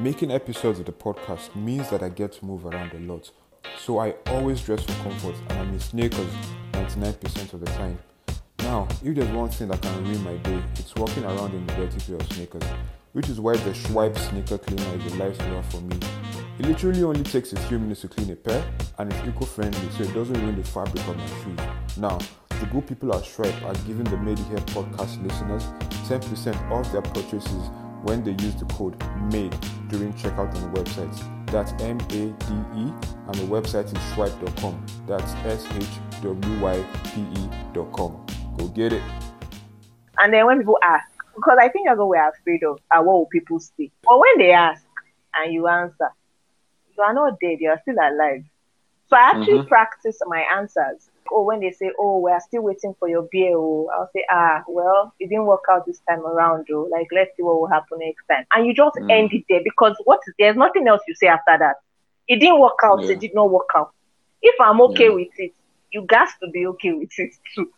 Making episodes of the podcast means that I get to move around a lot. So I always dress for comfort and I'm in sneakers 99% of the time. Now, if there's one thing that can ruin my day, it's walking around in a dirty pair of sneakers, which is why the Shwype sneaker cleaner is a lifesaver for me. It literally only takes a few minutes to clean a pair and it's eco-friendly so it doesn't ruin the fabric of my shoes. Now, the good people at Shwype are giving the Made Here podcast listeners 10% off their purchases when they use the code MADE during checkout on the website. That's M A D E, and the website is shwype.com. That's S H W Y P E.com. Go get it. And then when people ask, because I think that's what we're afraid of, uh, what will people say? But when they ask and you answer, you are not dead, you are still alive. So I actually mm-hmm. practice my answers oh, when they say, oh, we are still waiting for your beer, oh, I'll say, ah, well, it didn't work out this time around, oh, like, let's see what will happen next time. And you just mm. end it there because what there's nothing else you say after that. It didn't work out, yeah. it did not work out. If I'm okay yeah. with it, you got to be okay with it too.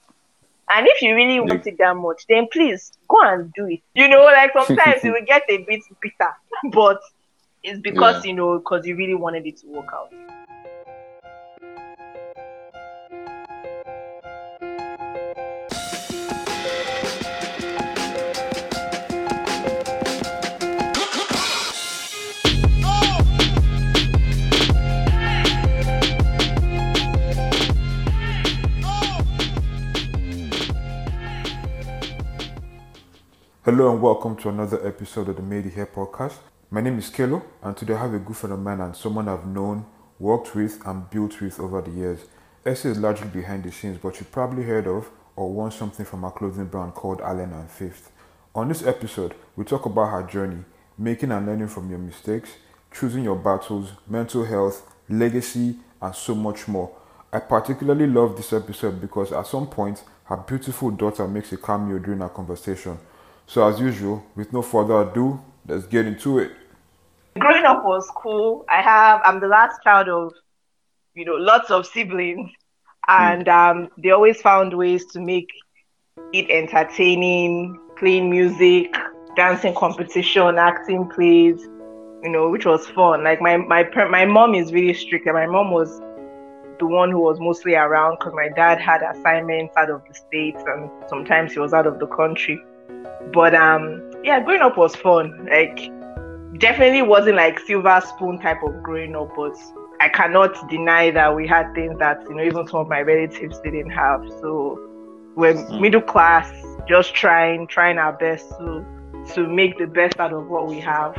And if you really want it that much, then please go and do it. You know, like sometimes you will get a bit bitter, but it's because, yeah. you know, because you really wanted it to work out. Hello and welcome to another episode of the Made Here podcast. My name is Kelo, and today I have a good friend of mine and someone I've known, worked with, and built with over the years. Essie is largely behind the scenes, but you probably heard of or won something from our clothing brand called Allen and Fifth. On this episode, we talk about her journey, making and learning from your mistakes, choosing your battles, mental health, legacy, and so much more. I particularly love this episode because at some point, her beautiful daughter makes a cameo during our conversation. So, as usual, with no further ado, let's get into it. Growing up was cool. I have, I'm the last child of, you know, lots of siblings, and mm. um, they always found ways to make it entertaining, playing music, dancing competition, acting plays, you know, which was fun. Like my my my mom is really strict, and my mom was the one who was mostly around because my dad had assignments out of the states, and sometimes he was out of the country. But um, yeah, growing up was fun. Like, definitely wasn't like silver spoon type of growing up, but I cannot deny that we had things that you know even some of my relatives didn't have. So we're mm. middle class, just trying, trying our best to to make the best out of what we have.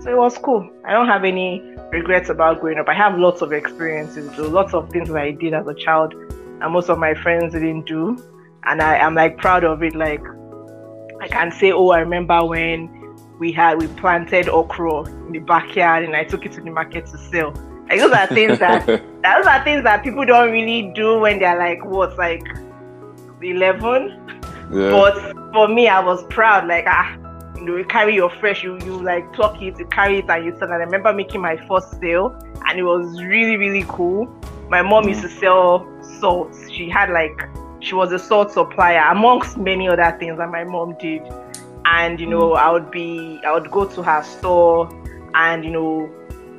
So it was cool. I don't have any regrets about growing up. I have lots of experiences, though, lots of things that I did as a child, and most of my friends didn't do, and I am like proud of it. Like I can say, oh, I remember when we had we planted okra in the backyard and I took it to the market to sell. Like those are things that those are things that people don't really do when they're like what like eleven. Yeah. But for me, I was proud. Like ah, you know, you carry your fresh, you you like pluck it, you carry it, and you sell. And I remember making my first sale, and it was really really cool. My mom used to sell salt. She had like she was a salt supplier amongst many other things that my mom did and you know i would be i would go to her store and you know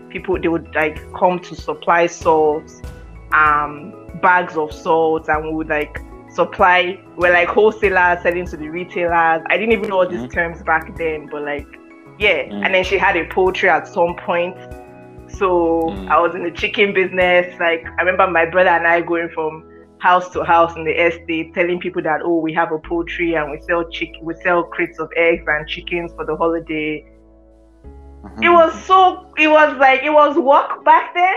people they would like come to supply salt um bags of salt and we would like supply we're like wholesalers selling to the retailers i didn't even know all these mm-hmm. terms back then but like yeah mm-hmm. and then she had a poultry at some point so mm-hmm. i was in the chicken business like i remember my brother and i going from house to house in the estate telling people that oh we have a poultry and we sell chicken we sell crates of eggs and chickens for the holiday. Mm-hmm. it was so it was like it was work back then.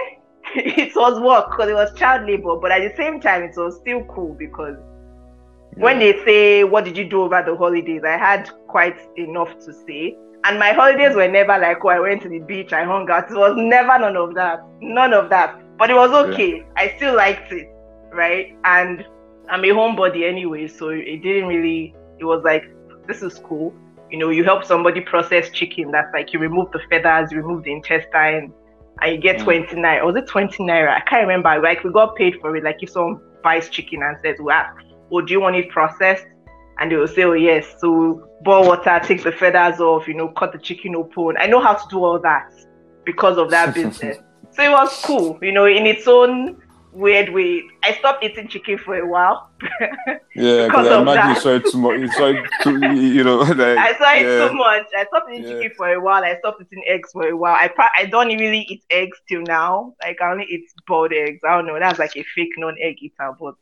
It was work because it was child labor but at the same time it was still cool because yeah. when they say what did you do over the holidays i had quite enough to say. And my holidays were never like oh i went to the beach i hung out. It was never none of that none of that. But it was okay. Yeah. i still liked it right? And I'm a homebody anyway, so it didn't really. It was like this is cool. You know, you help somebody process chicken. That's like you remove the feathers, you remove the intestine, and you get mm. 29. Was it 20 naira? I can't remember. Like we got paid for it. Like if someone buys chicken and says, "Well, oh, do you want it processed?" and they will say, "Oh yes, so boil water, take the feathers off, you know, cut the chicken open." I know how to do all that because of that business. so it was cool, you know, in its own weird way. I stopped eating chicken for a while. yeah, because I imagine you saw it too much. You saw it too, you know. Like, I saw it yeah. too much. I stopped eating yeah. chicken for a while. I stopped eating eggs for a while. I I don't really eat eggs till now. Like I only eat boiled eggs. I don't know. That's like a fake non-egg eater, but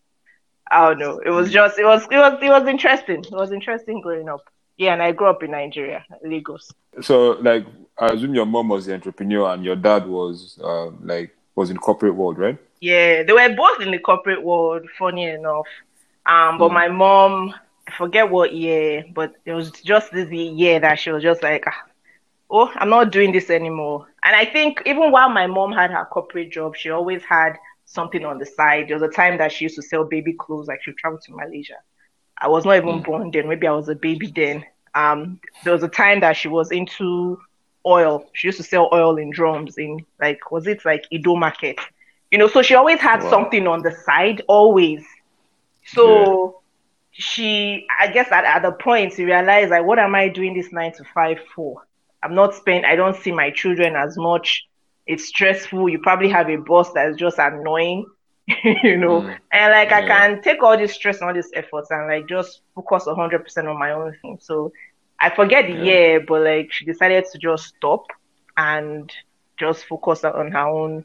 I don't know. It was just it was it was it was interesting. It was interesting growing up. Yeah, and I grew up in Nigeria, Lagos. So, like, I assume your mom was the entrepreneur and your dad was uh, like was in corporate world, right? Yeah, they were both in the corporate world. Funny enough, um, but mm. my mom, I forget what year, but it was just this year that she was just like, ah, "Oh, I'm not doing this anymore." And I think even while my mom had her corporate job, she always had something on the side. There was a time that she used to sell baby clothes, like she traveled to Malaysia. I was not even mm. born then. Maybe I was a baby then. Um, there was a time that she was into oil. She used to sell oil in drums in like was it like Edo Market? You know, so she always had wow. something on the side, always. So yeah. she, I guess, at, at the point, she realized like, what am I doing this nine to five for? I'm not spent. I don't see my children as much. It's stressful. You probably have a boss that's just annoying, you know. Mm. And like, yeah. I can take all this stress and all these efforts and like just focus 100% on my own thing. So I forget the yeah. year, but like she decided to just stop and just focus on her own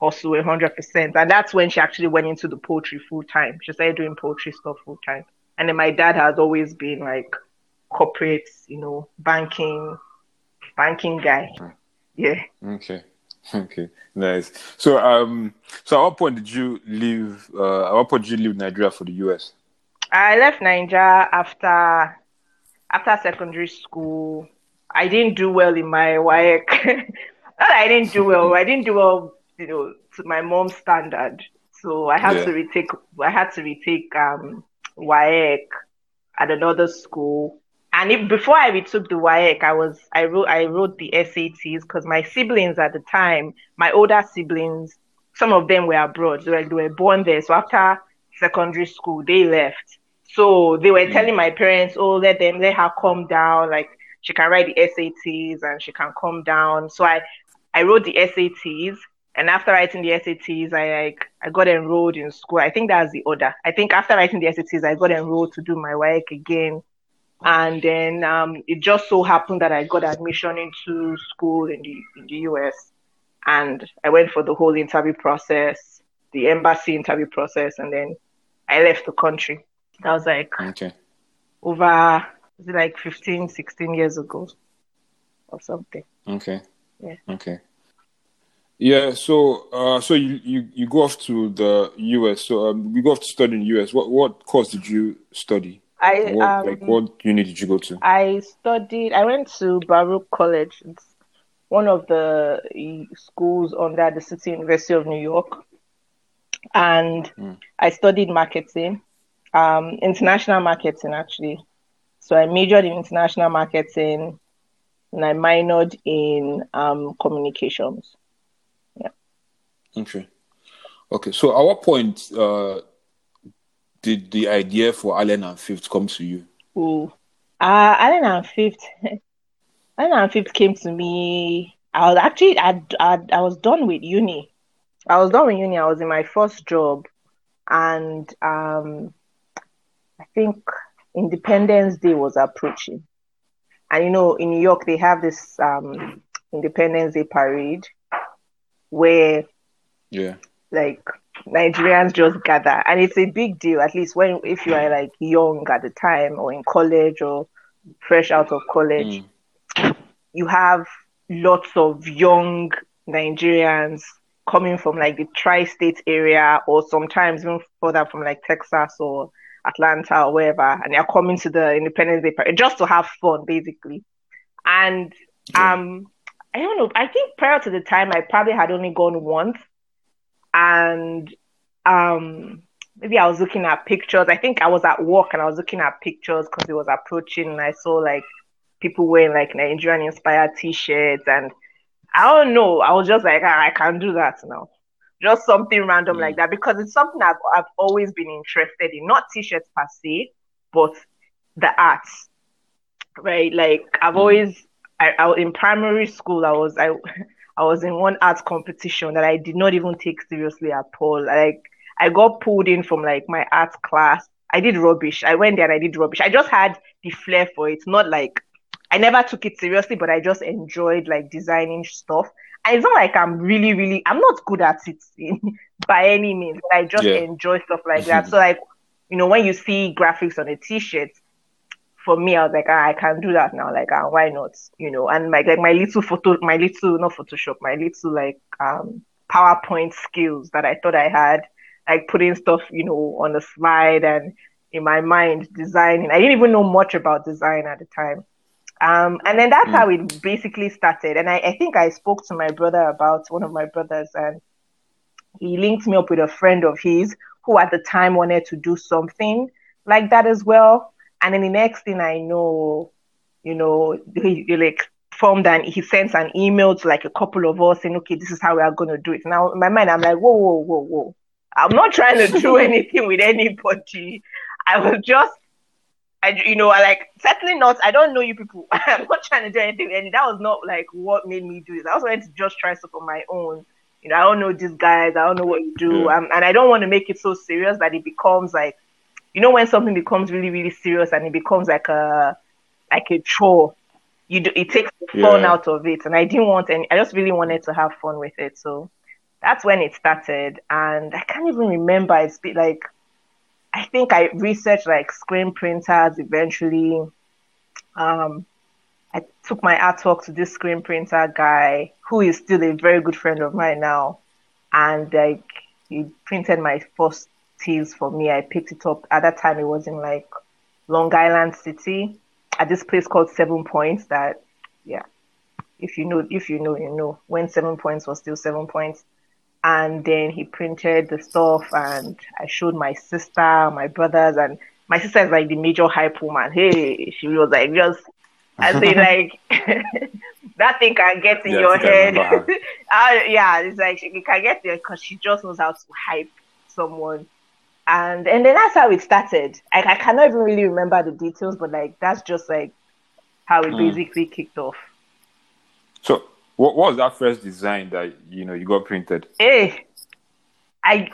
hustle 100%. And that's when she actually went into the poetry full time. She started doing poetry stuff full time. And then my dad has always been like corporate, you know, banking, banking guy. Yeah. Okay. Okay. Nice. So, um, so at what point did you leave? Uh, at what point did you leave Nigeria for the US? I left Nigeria after after secondary school. I didn't do well in my WAEC. Not I didn't do well. I didn't do well you know, to my mom's standard. So I had yeah. to retake, I had to retake, um, WAEC at another school. And if, before I retook the WAEC, I was, I wrote, I wrote the SATs because my siblings at the time, my older siblings, some of them were abroad. They were, they were born there. So after secondary school, they left. So they were mm. telling my parents, oh, let them, let her come down. Like she can write the SATs and she can come down. So I, I wrote the SATs and after writing the SATs, I like I got enrolled in school. I think that's the order. I think after writing the SATs, I got enrolled to do my WAEC again. And then um, it just so happened that I got admission into school in the in the US, and I went for the whole interview process, the embassy interview process, and then I left the country. That was like okay. over it like 15, 16 years ago or something. Okay. Yeah. Okay. Yeah, so uh, so you, you, you go off to the US. So um, we go off to study in the US. What what course did you study? I what, um, like what uni did you go to? I studied. I went to Baruch College. It's one of the schools under the City University of New York, and mm. I studied marketing, um, international marketing actually. So I majored in international marketing, and I minored in um, communications. Okay. Okay. So at what point uh, did the idea for Allen and Fifth come to you? Oh, uh, Allen and Fifth. Allen and Fifth came to me. I was actually I, I I was done with uni. I was done with uni. I was in my first job, and um, I think Independence Day was approaching. And you know, in New York, they have this um, Independence Day parade where yeah. Like Nigerians just gather, and it's a big deal. At least when if you are like young at the time, or in college, or fresh out of college, mm. you have lots of young Nigerians coming from like the tri-state area, or sometimes even further from like Texas or Atlanta or wherever, and they're coming to the Independence Day parade just to have fun, basically. And yeah. um, I don't know. I think prior to the time, I probably had only gone once, and um, maybe I was looking at pictures. I think I was at work and I was looking at pictures because it was approaching, and I saw like people wearing like Nigerian inspired T-shirts, and I don't know. I was just like, ah, I can do that now. Just something random mm. like that because it's something I've, I've always been interested in. Not T-shirts per se, but the arts, right? Like I've mm. always, I, I in primary school, I was I, I was in one art competition that I did not even take seriously at all. Like I got pulled in from like my art class. I did rubbish. I went there and I did rubbish. I just had the flair for it. Not like I never took it seriously, but I just enjoyed like designing stuff. And it's not like I'm really, really I'm not good at it by any means. I just yeah. enjoy stuff like that. so like, you know, when you see graphics on a t-shirt, for me, I was like, ah, I can do that now. Like, ah, why not? You know, and my like my little photo, my little not Photoshop, my little like um PowerPoint skills that I thought I had, like putting stuff, you know, on the slide and in my mind designing. I didn't even know much about design at the time. Um, and then that's mm. how it basically started. And I, I think I spoke to my brother about one of my brothers, and he linked me up with a friend of his who at the time wanted to do something like that as well. And then the next thing I know, you know, he, he like formed and he sends an email to like a couple of us saying, okay, this is how we are going to do it. Now, in my mind, I'm like, whoa, whoa, whoa, whoa. I'm not trying to do anything with anybody. I was just, I, you know, I like, certainly not, I don't know you people. I'm not trying to do anything. And that was not like what made me do this. I was wanted to just try stuff on my own. You know, I don't know these guys. I don't know what you do. Yeah. Um, and I don't want to make it so serious that it becomes like you know when something becomes really really serious and it becomes like a like a chore you do it takes the fun yeah. out of it. And i didn't want any i just really wanted to have fun with it. So that's when it started. And i can't even remember. It's been like i think i researched like screen printers eventually. Um i took my artwork to this screen printer guy who is still a very good friend of mine now. And like he printed my first for me. I picked it up at that time. It was in like Long Island City at this place called Seven Points. That yeah, if you know, if you know, you know when Seven Points was still Seven Points. And then he printed the stuff, and I showed my sister, my brothers, and my sister is like the major hype woman. Hey, she was like just I say like that thing can get in yeah, your head. uh, yeah, it's like she can get there because she just knows how to hype someone and and then that's how it started. I, I cannot even really remember the details, but like that's just like how it mm. basically kicked off. So, what, what was that first design that you know you got printed? Hey, eh, I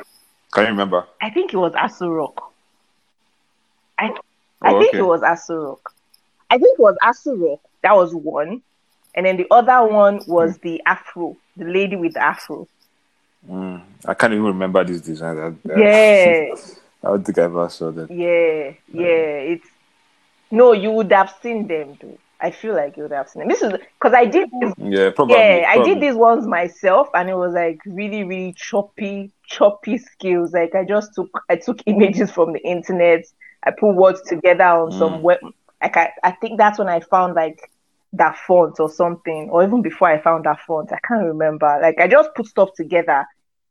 can you remember? I think it was Aso Rock. I I oh, think okay. it was Aso Rock. I think it was Aso Rock. That was one, and then the other one was mm. the Afro, the lady with the Afro. Mm, I can't even remember this design. That, yeah. I don't think I ever saw them. Yeah, yeah. It's no, you would have seen them, though. I feel like you would have seen them. This is because I did this. Yeah, probably. Yeah, probably. I did these ones myself, and it was like really, really choppy, choppy skills. Like I just took, I took images from the internet. I put words together on mm. some web. Like I, I think that's when I found like that font or something, or even before I found that font, I can't remember. Like I just put stuff together,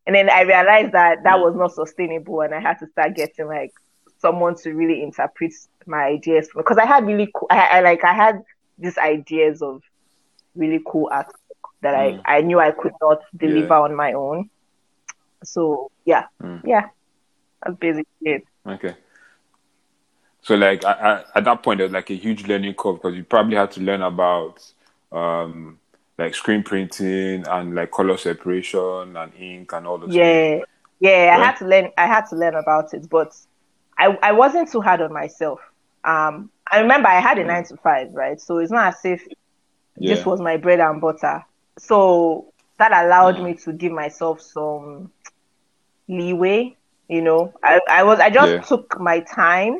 and then I realized that that was not sustainable, and I had to start getting like someone to really interpret my ideas because I had really cool. I, I, like I had these ideas of really cool art that mm. I I knew I could not deliver yeah. on my own. So yeah, mm. yeah, that's basically it. Okay. So like I, I, at that point, there was like a huge learning curve because you probably had to learn about um, like screen printing and like color separation and ink and all those. Yeah, things. yeah. Right? I had to learn. I had to learn about it, but I I wasn't too hard on myself. Um, I remember I had a nine to five, right? So it's not as if yeah. this was my bread and butter. So that allowed mm. me to give myself some leeway. You know, I, I was I just yeah. took my time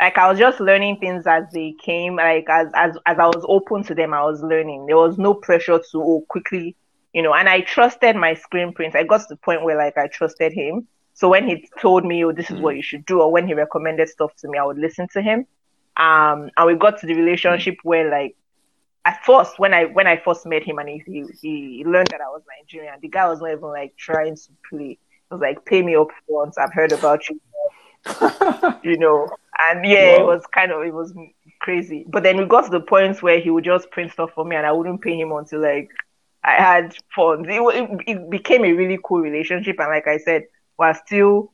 like I was just learning things as they came. Like as as as I was open to them, I was learning. There was no pressure to oh, quickly, you know. And I trusted my screen print. I got to the point where like I trusted him. So when he told me, "Oh, this is what you should do," or when he recommended stuff to me, I would listen to him. Um, and we got to the relationship where like at first when I when I first met him and he, he he learned that I was Nigerian, the guy was not even like trying to play. He was like, "Pay me up once. I've heard about you." you know. And yeah, wow. it was kind of it was crazy. But then we got to the point where he would just print stuff for me, and I wouldn't pay him until like I had funds. It, it, it became a really cool relationship, and like I said, we're still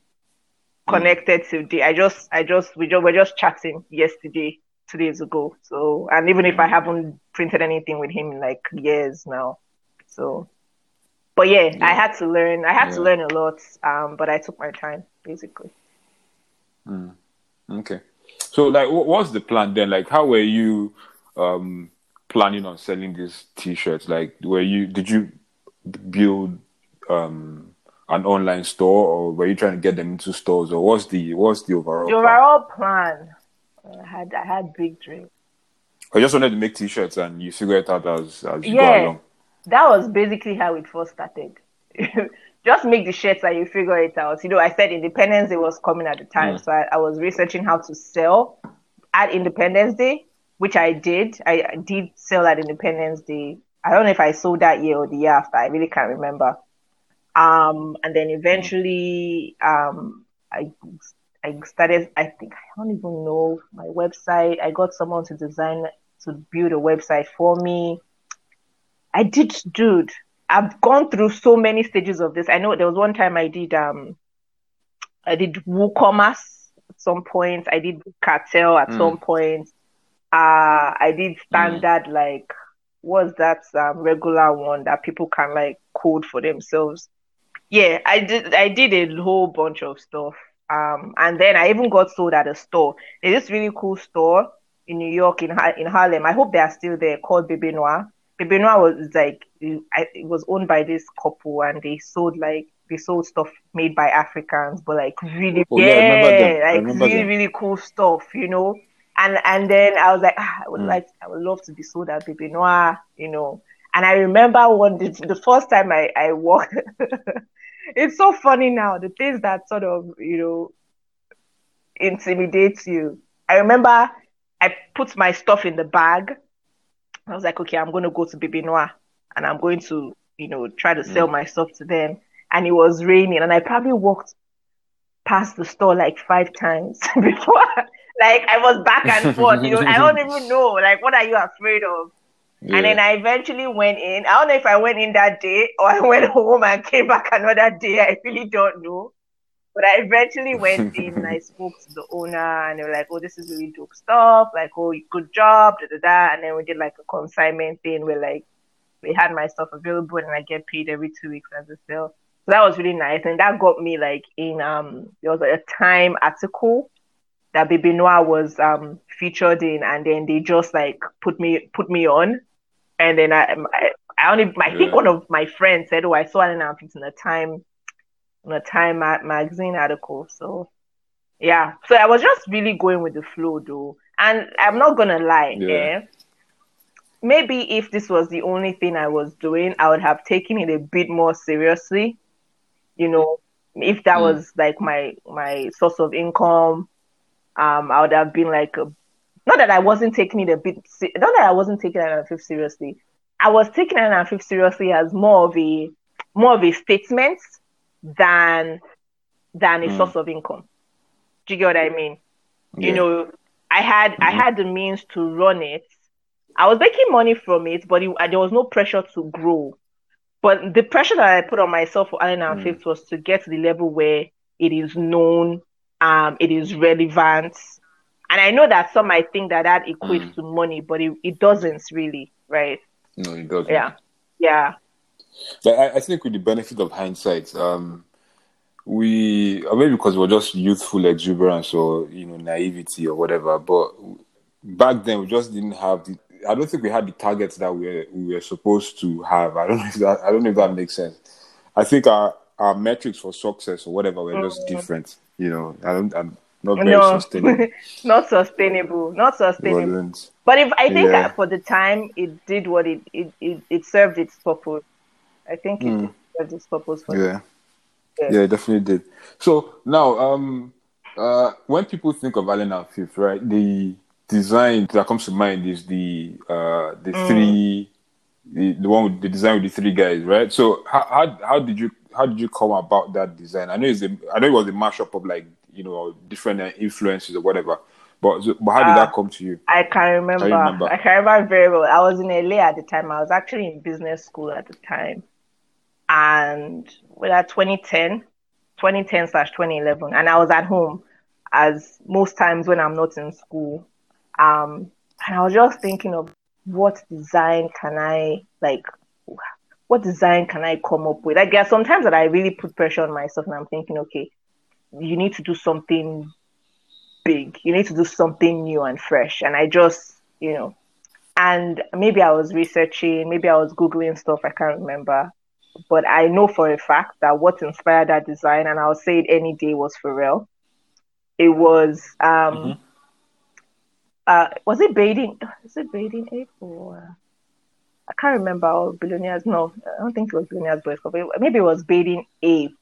connected mm. today. I just, I just, we just, we're just chatting yesterday two days ago. So, and even if I haven't printed anything with him in like years now, so. But yeah, yeah. I had to learn. I had yeah. to learn a lot. Um, but I took my time basically. Mm. Okay. So, like, what was the plan then? Like, how were you um, planning on selling these T-shirts? Like, were you did you build um, an online store, or were you trying to get them into stores, or what's the what's the overall the overall plan? plan? I had I had big dreams. I just wanted to make T-shirts, and you figure it out as as you yeah, go along. That was basically how it first started. just make the shirts and you figure it out. You know, I said Independence Day was coming at the time, so I, I, was researching how to sell at Independence Day, which I did. I, I, did sell at Independence Day. I don't know if I sold that year or the year after. I really can't remember. Um, and then eventually, um, I I started. I think I don't even know my website. I got someone to design to build a website for me. I did, dude. I've gone through so many stages of this. I know there was one time I did um I did WooCommerce at some point. I did Cartel at mm. some point. Uh I did mm. standard mm. like was that um, regular one that people can like code for themselves. Yeah, I did I did a whole bunch of stuff. Um and then I even got sold at a store. There's this really cool store in New York in in Harlem. I hope they are still there called Bebe Noir Benoit was like it was owned by this couple, and they sold like they sold stuff made by Africans, but like really oh, yeah, yeah like really them. really cool stuff, you know. And and then I was like, ah, I would mm. like I would love to be sold at Noir, you know. And I remember one the, the first time I I walked. it's so funny now the things that sort of you know intimidates you. I remember I put my stuff in the bag I was like, okay, I'm going to go to Bebe Noir and I'm going to, you know, try to sell mm. my stuff to them. And it was raining and I probably walked past the store like five times before. like I was back and forth, you know, I don't even know. Like, what are you afraid of? Yeah. And then I eventually went in. I don't know if I went in that day or I went home and came back another day. I really don't know. But I eventually went in and I spoke to the owner and they were like, oh, this is really dope stuff. Like, oh, good job, da da da. And then we did like a consignment thing where like they had my stuff available and I get paid every two weeks as a sale. So that was really nice. And that got me like in, um, there was like, a time article that Bebe Noir was um featured in and then they just like put me, put me on. And then I, I, I only, I think one of my friends said, oh, I saw an it in the time on a Time magazine article. So yeah, so I was just really going with the flow though, and I'm not gonna lie, yeah. yeah. Maybe if this was the only thing I was doing, I would have taken it a bit more seriously. You know, if that mm. was like my my source of income, um, I would have been like, a, not that I wasn't taking it a bit, not that I wasn't taking it fifth seriously. I was taking it fifth seriously as more of a more of a statement than than a mm. source of income. Do you get what I mean? Yeah. You know, I had mm-hmm. I had the means to run it. I was making money from it, but it, there was no pressure to grow. But the pressure that I put on myself for Allen and mm. Fifth was to get to the level where it is known, um, it is relevant, and I know that some might think that that equates mm. to money, but it, it doesn't really, right? No, it doesn't. Yeah, yeah. But I, I think with the benefit of hindsight, um, we maybe because we're just youthful exuberance or you know naivety or whatever. But back then, we just didn't have the. I don't think we had the targets that we were, we were supposed to have. I don't know if that I don't know if that makes sense. I think our our metrics for success or whatever were just mm. different. You know, I don't. I'm not very no, sustainable. not sustainable. Not sustainable. But if I think yeah. that for the time, it did what it it, it, it served its purpose. I think it mm. served its purpose for yeah. yeah. Yeah, it definitely did. So now, um, uh, when people think of Allen and Fifth, right, the design that comes to mind is the uh the mm. three the, the one with the design with the three guys, right? So how, how how did you how did you come about that design? I know it's a, I know it was a mashup of like you know different influences or whatever. But, but how did uh, that come to you? I can remember. remember. I can't remember very well. I was in LA at the time. I was actually in business school at the time and we at 2010, 2010 slash 2011, and I was at home as most times when I'm not in school. Um, and I was just thinking of what design can I like what design can I come up with? There are sometimes that I really put pressure on myself and I'm thinking, okay, you need to do something big. You need to do something new and fresh. And I just, you know, and maybe I was researching, maybe I was Googling stuff, I can't remember. But I know for a fact that what inspired that design, and I'll say it any day, was Pharrell. It was um mm-hmm. uh was it Bathing is it Bathing Ape or I can't remember all billionaires. No, I don't think it was billionaires boys club. Maybe it was Bathing Ape.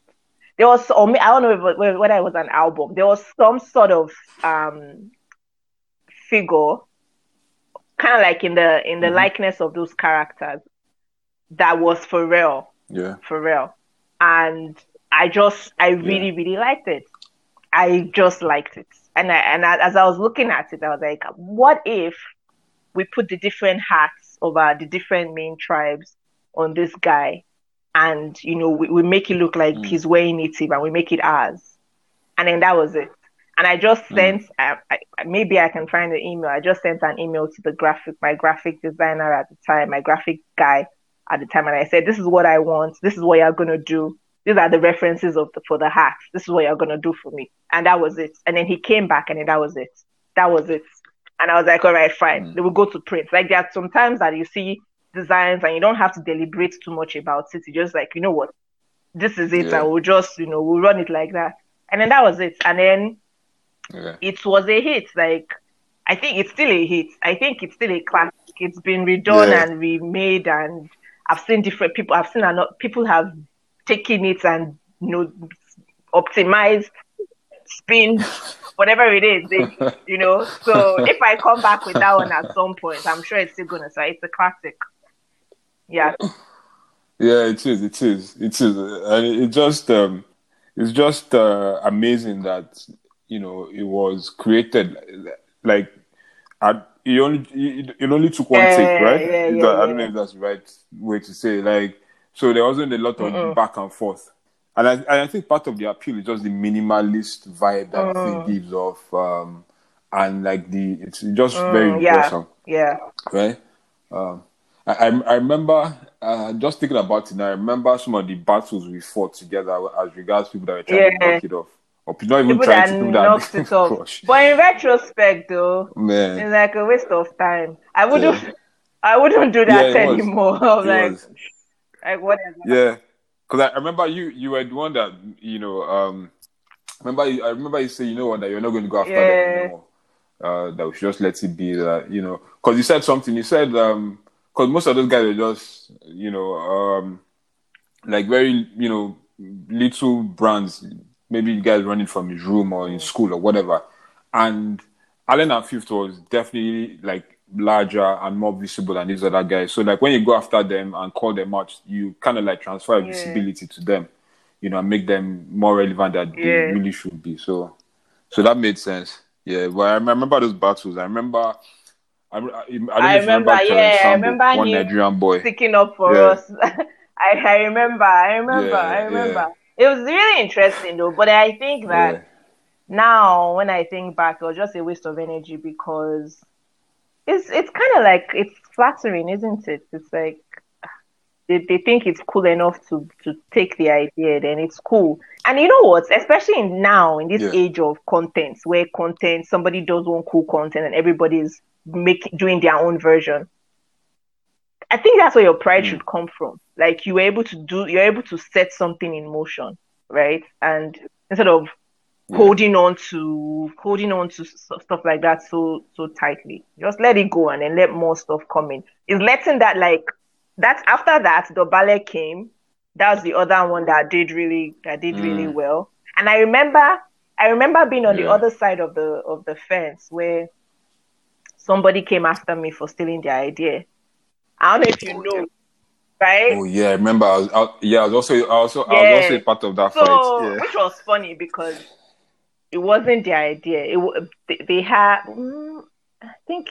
There was, or I don't know if it, whether it was an album. There was some sort of um figure, kind of like in the in the mm-hmm. likeness of those characters, that was Pharrell. Yeah, For real. and I just, I really, yeah. really liked it. I just liked it, and I, and I, as I was looking at it, I was like, what if we put the different hats over the different main tribes on this guy and you know we, we make it look like mm. he's wearing native and we make it ours and then that was it and i just mm. sent I, I, maybe i can find the email i just sent an email to the graphic my graphic designer at the time my graphic guy at the time and i said this is what i want this is what you're going to do these are the references of the, for the hat this is what you're going to do for me and that was it and then he came back and then that was it that was it and I was like, all right, fine. Mm. They will go to print. Like there are some times that you see designs and you don't have to deliberate too much about it. You just like, you know what, this is it, yeah. and we'll just, you know, we'll run it like that. And then that was it. And then yeah. it was a hit. Like I think it's still a hit. I think it's still a classic. It's been redone yeah. and remade, and I've seen different people. I've seen a lot, people have taken it and you know optimized, spin whatever it is, they, you know. So if I come back with that one at some point, I'm sure it's still gonna say it's a classic. Yeah. Yeah, it is. It is. It is, and it just um, it's just uh, amazing that you know it was created like at, it only it, only took one yeah, take, right? Yeah, yeah, I don't know if that's the right way to say. It. Like, so there wasn't a lot of Mm-mm. back and forth and I, I think part of the appeal is just the minimalist vibe that mm. thing gives off, um, and like the it's just mm, very yeah, Yeah. Right. Um, I, I remember uh, just thinking about it. Now, I remember some of the battles we fought together as regards people that were trying to knock it off, or not even people trying to do that. It off. But in retrospect, though, Man. it's like a waste of time. I wouldn't. Yeah. I wouldn't do that yeah, anymore. like, was. like whatever. Yeah because I remember you you were the one that you know um remember I remember you say you know what that you're not going to go after yeah. them anymore. Uh, that we should just let it be that you know because you said something you said um because most of those guys are just you know um like very you know little brands maybe you guys running from his room or in school or whatever and Allen and Fifth was definitely like larger and more visible than these other guys. So like when you go after them and call them out, you kind of like transfer yeah. visibility to them, you know, and make them more relevant than yeah. they really should be. So, so that made sense. Yeah, but I remember those battles. I remember. I, I, I, I remember, remember yeah, Sambo, I remember one Nigerian boy sticking up for yeah. us. I, I remember, I remember, I remember. It was really interesting though, but I think that now when I think back, it was just a waste of energy because it's it's kind of like it's flattering, isn't it? It's like they, they think it's cool enough to to take the idea, then it's cool. And you know what? Especially in now in this yeah. age of content, where content somebody does one cool content and everybody's make doing their own version. I think that's where your pride mm. should come from. Like you were able to do, you're able to set something in motion, right? And instead of holding on to holding on to stuff like that so so tightly. Just let it go and then let more stuff come in. Is letting that like that after that the ballet came. That was the other one that did really that did mm. really well. And I remember I remember being on yeah. the other side of the of the fence where somebody came after me for stealing the idea. I don't know if you know, right? Oh yeah, I remember. I was, I, yeah, I was also, I also, yeah. I was also part of that so, fight. Yeah. Which was funny because it wasn't their idea. It they had, mm, I think,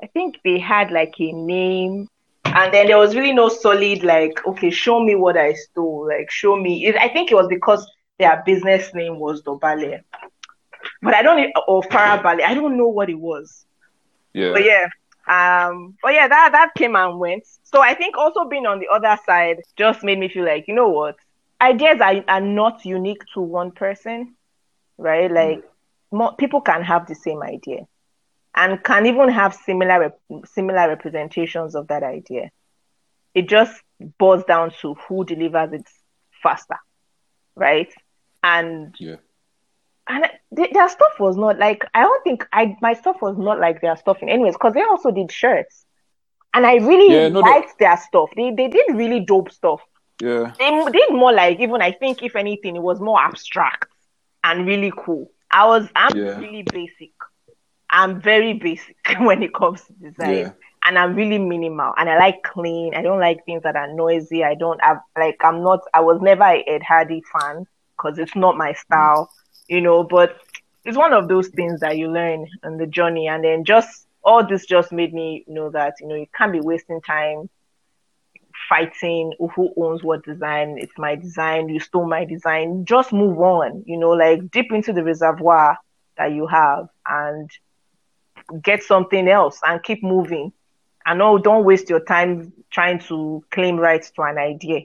I think they had like a name, and then there was really no solid like, okay, show me what I stole, like show me. It, I think it was because their business name was Dobale, but I don't or Farabale. I don't know what it was, Yeah. But yeah. Um, but yeah, that that came and went. So I think also being on the other side just made me feel like, you know what? Ideas are, are not unique to one person, right? Like more, people can have the same idea and can even have similar rep- similar representations of that idea. It just boils down to who delivers it faster, right? And Yeah. And th- their stuff was not like I don't think I my stuff was not like their stuff in anyways because they also did shirts, and I really Yeah, no, they- liked their stuff. They they did really dope stuff. Yeah. They did more like even I think if anything it was more abstract and really cool. I was I'm Yeah. really basic. I'm very basic when it comes to design. Yeah. And I'm really minimal and I like clean. I don't like things that are noisy. I don't have like I'm not I was never a Ed Hardy fan because it's not my style, you know, but it's one of those things that you learn on the journey and then just all this just made me know that, you know, you can't be wasting time fighting who owns what design. It's my design. You stole my design. Just move on. You know, like dip into the reservoir that you have and get something else and keep moving. And no, don't waste your time trying to claim rights to an idea.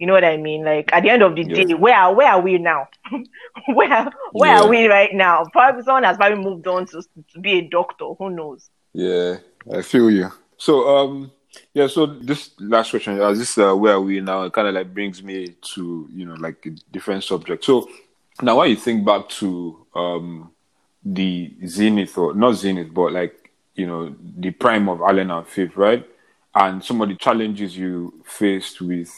You know what I mean? Like at the end of the day, where are where are we now? where where Yeah. are we right now? Probably someone has probably moved on to, to be a doctor. Who knows? Yeah, I feel you. So, um, yeah. So this last question, uh, this uh, where are we now? It kind of like brings me to you know like a different subject. So now, when you think back to um the zenith or not zenith, but like you know the prime of Allen and Fifth, right? And some of the challenges you faced with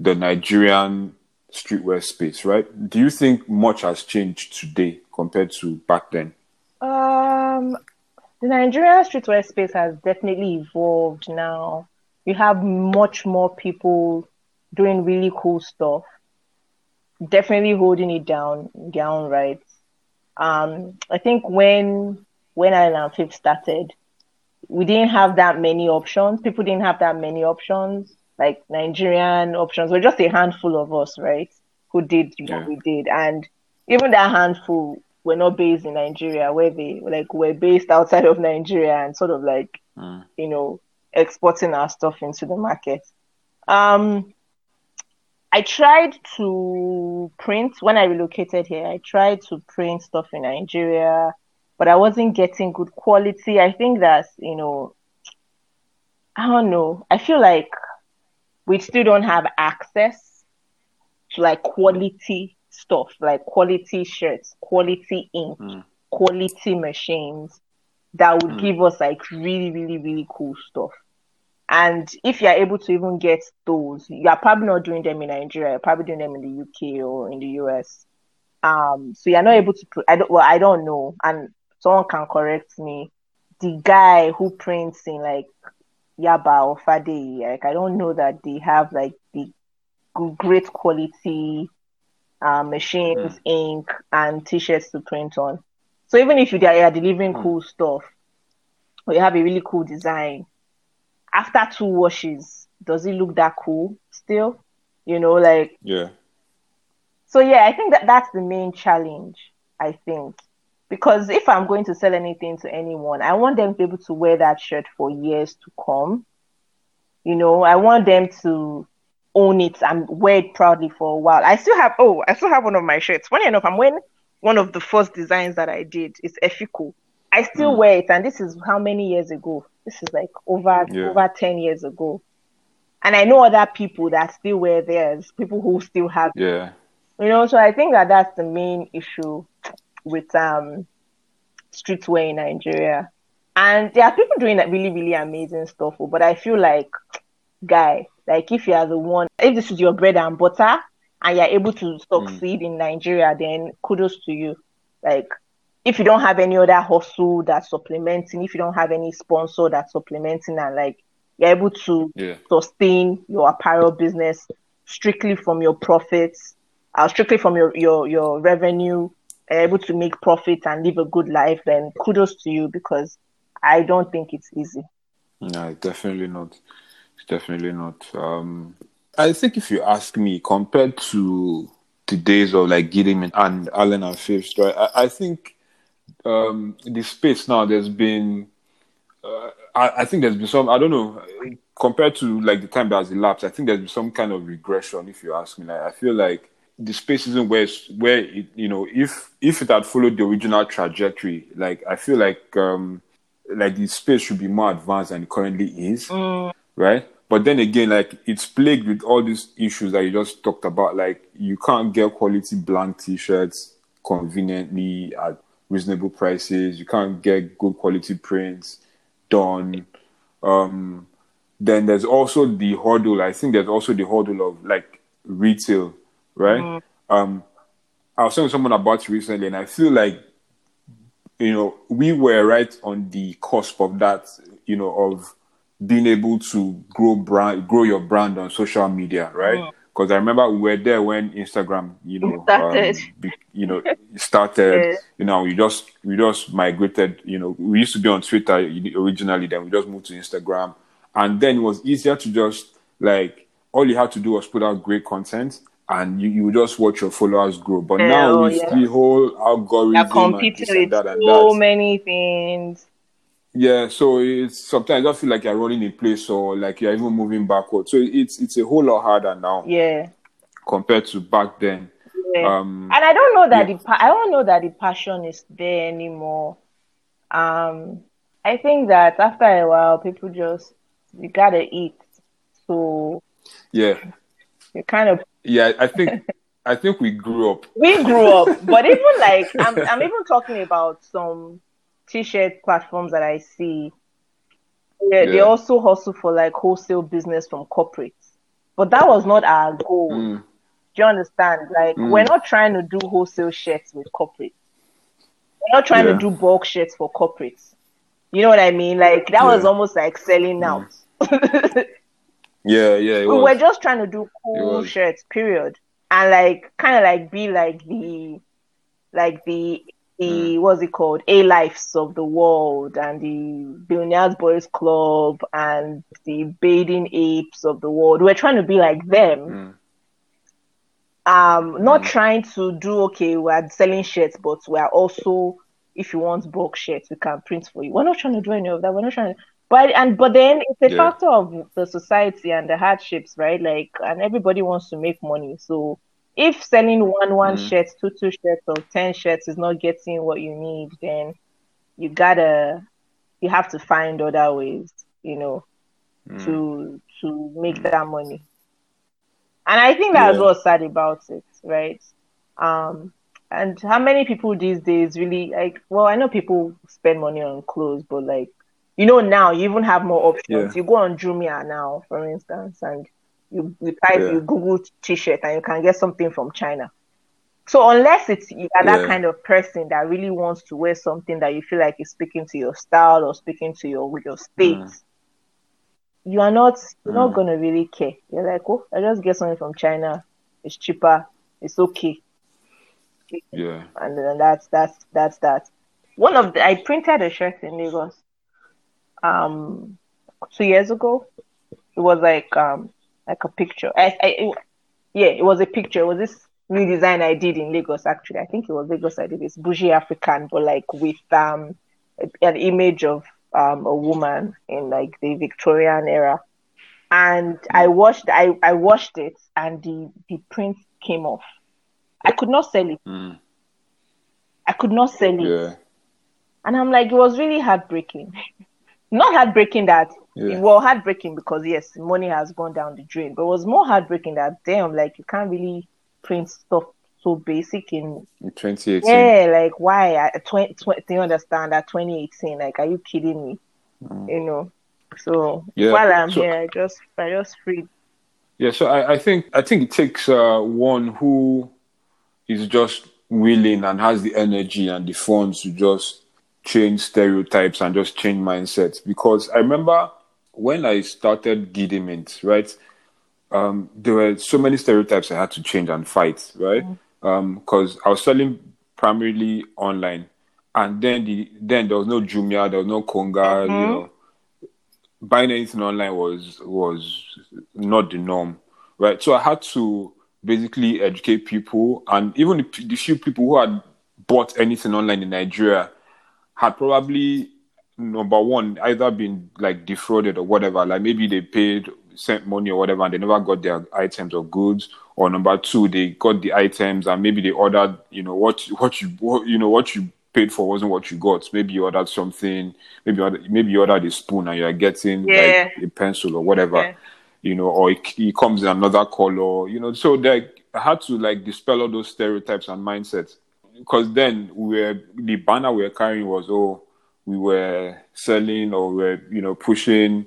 the Nigerian streetwear space, right? Do you think much has changed today compared to back then? Um, the Nigerian streetwear space has definitely evolved now. You have much more people doing really cool stuff, definitely holding it down, down right. Um, I think when when Allen and Fifth started, we didn't have that many options. People didn't have that many options, like Nigerian options. We're just a handful of us, right? Who did Yeah. what we did, and even that handful were not based in Nigeria, where they like were based outside of Nigeria and sort of like Mm. you know exporting our stuff into the market. Um, I tried to print when I relocated here. I tried to print stuff in Nigeria, but I wasn't getting good quality. I think that's you know, I don't know. I feel like we still don't have access to like quality stuff, like quality shirts, quality ink, Mm. quality machines that would Mm. give us like really, really, really cool stuff. And if you're able to even get those, you're probably not doing them in Nigeria. You're probably doing them in the UK or in the US. Um, so you're not able to. Pr- I don't. Well, I don't know, and someone can correct me. The guy who prints in like Yaba or Fade, like I don't know that they have like the great quality uh, machines, ink, and t-shirts to print on. So even if you are are delivering Hmm. cool stuff, or you have a really cool design, after two washes, does it look that cool still? You know, like Yeah. so yeah, I think that that's the main challenge, I think. Because if I'm going to sell anything to anyone, I want them to be able to wear that shirt for years to come. You know, I want them to own it and wear it proudly for a while. I still have oh, I still have one of my shirts. Funny enough, I'm wearing one of the first designs that I did. It's Efiko. I still Mm. wear it, and this is how many years ago? This is like over Yeah. over ten years ago. And I know other people that still wear theirs, people who still have Yeah. you know, so I think that that's the main issue with um streetwear in Nigeria. And there are people doing that really, really amazing stuff. oh, But I feel like, guy, like if you are the one, if this is your bread and butter and you're able to succeed in Nigeria, then kudos to you. Like if you don't have any other hustle that's supplementing, if you don't have any sponsor that's supplementing and like you're able to Yeah. sustain your apparel business strictly from your profits, uh, strictly from your, your, your revenue, uh, able to make profit and live a good life, then kudos to you because I don't think it's easy. No, definitely not. Definitely not. Um, I think if you ask me, compared to the days of like Gideon and Allen and Fifth, right? I, I think um, the space now there's been uh, I, I think there's been some. I don't know compared to like the time that has elapsed. I think there's been some kind of regression. If you ask me, like, I feel like the space isn't where where it, you know if if it had followed the original trajectory, like I feel like um like the space should be more advanced than it currently is, Mm. right? But then again, like it's plagued with all these issues that you just talked about. Like you can't get quality blank t-shirts conveniently at reasonable prices. You can't get good quality prints done. Um, then there's also the hurdle. I think there's also the hurdle of like retail, right? Um, I was telling someone about it recently, and I feel like you know we were right on the cusp of that. You know of being able to grow brand, grow your brand on social media, right? Because I remember we were there when Instagram, you know, Started. um, be, you know, started. You know, we just we just migrated. You know, we used to be on Twitter originally, then we just moved to Instagram, and then it was easier to just like all you had to do was put out great content. And you, you just watch your followers grow. But now oh, with yeah. the whole algorithm They're and competing and with that and so that, many things. yeah, so it's sometimes I feel like you're running in place or like you're even moving backward. So it's it's a whole lot harder now Yeah. compared to back then. yeah. Um, and I don't know that yeah. the I don't know that the passion is there anymore. Um, I think that after a while, people just you gotta eat, so yeah, you kind of yeah. I think I think we grew up. we grew up, but even like I'm I'm even talking about some t-shirt platforms that I see. Yeah, they also hustle for like wholesale business from corporates, but that was not our goal. Mm, Do you understand? Like Mm. we're not trying to do wholesale shirts with corporates. We're not trying Yeah. to do bulk shirts for corporates. You know what I mean? Like that was almost like selling out. yeah, yeah. We were just trying to do cool shirts, period. And like kind of like be like the like the the what's it called? A lives of the world and the Billionaires Boys Club and the bathing apes of the world. We're trying to be like them. Mm, Um not trying to do okay, we're selling shirts, but we're also if you want bulk shirts, we can print for you. We're not trying to do any of that. We're not trying to but and but then it's a Yeah. factor of the society and the hardships, right? Like and everybody wants to make money. So if selling one one Mm. shirt, two two shirts, or ten shirts is not getting what you need, then you gotta you have to find other ways, you know, mm, to to make that money. And I think that's Yeah. what's sad about it, right? Um, and how many people these days really like? Well, I know people spend money on clothes, but like, you know, now you even have more options. Yeah. You go on Jumia now, for instance, and you you type, Yeah. you Google T-shirt, and you can get something from China. So unless it's you are that Yeah. kind of person that really wants to wear something that you feel like is speaking to your style or speaking to your your state, Mm. you are not you're not Mm. gonna really care. You're like, oh, I just get something from China. It's cheaper. It's okay, yeah. and then that's that's that's that. One of the I printed a shirt in Lagos, um, two years ago. It was like um like a picture. I, I it, yeah, it was a picture. It was this new design I did in Lagos. Actually, I think it was Lagos. I did this bougie African, but like with um an image of um a woman in like the Victorian era. And I watched I, I watched it and the, the print came off. I could not sell it. Mm, I could not sell it. yeah. And I'm like, it was really heartbreaking. Not heartbreaking that, Yeah. well, heartbreaking because yes, money has gone down the drain, but it was more heartbreaking that, damn, like you can't really print stuff so basic in, In 2018. yeah, like why? At 20, 20, do you understand? At 2018, like, are you kidding me? You know? So Yeah. while I'm So- here, I just, I just free. Yeah, so I, I think I think it takes uh, one who is just willing and has the energy and the funds to just change stereotypes and just change mindsets. Because I remember when I started Gidiment, right? Um, there were so many stereotypes I had to change and fight, right? Mm. Um, because I was selling primarily online, and then the then there was no Jumia, there was no Konga, you mm-hmm. know buying anything online was was not the norm, right? So I had to basically educate people, and even the, the few people who had bought anything online in Nigeria had probably number one either been like defrauded or whatever. Like maybe they paid sent money or whatever and they never got their items or goods. Or number two, they got the items and maybe they ordered, you know, what what you what, you know what you paid for wasn't what you got. Maybe you ordered something. Maybe you ordered, maybe you ordered a spoon and you're getting Yeah. like a pencil or whatever. Yeah. You know, or it, it comes in another color. You know, so like I had to like dispel all those stereotypes and mindsets because then we were the banner we were carrying was oh we were selling or we were you know pushing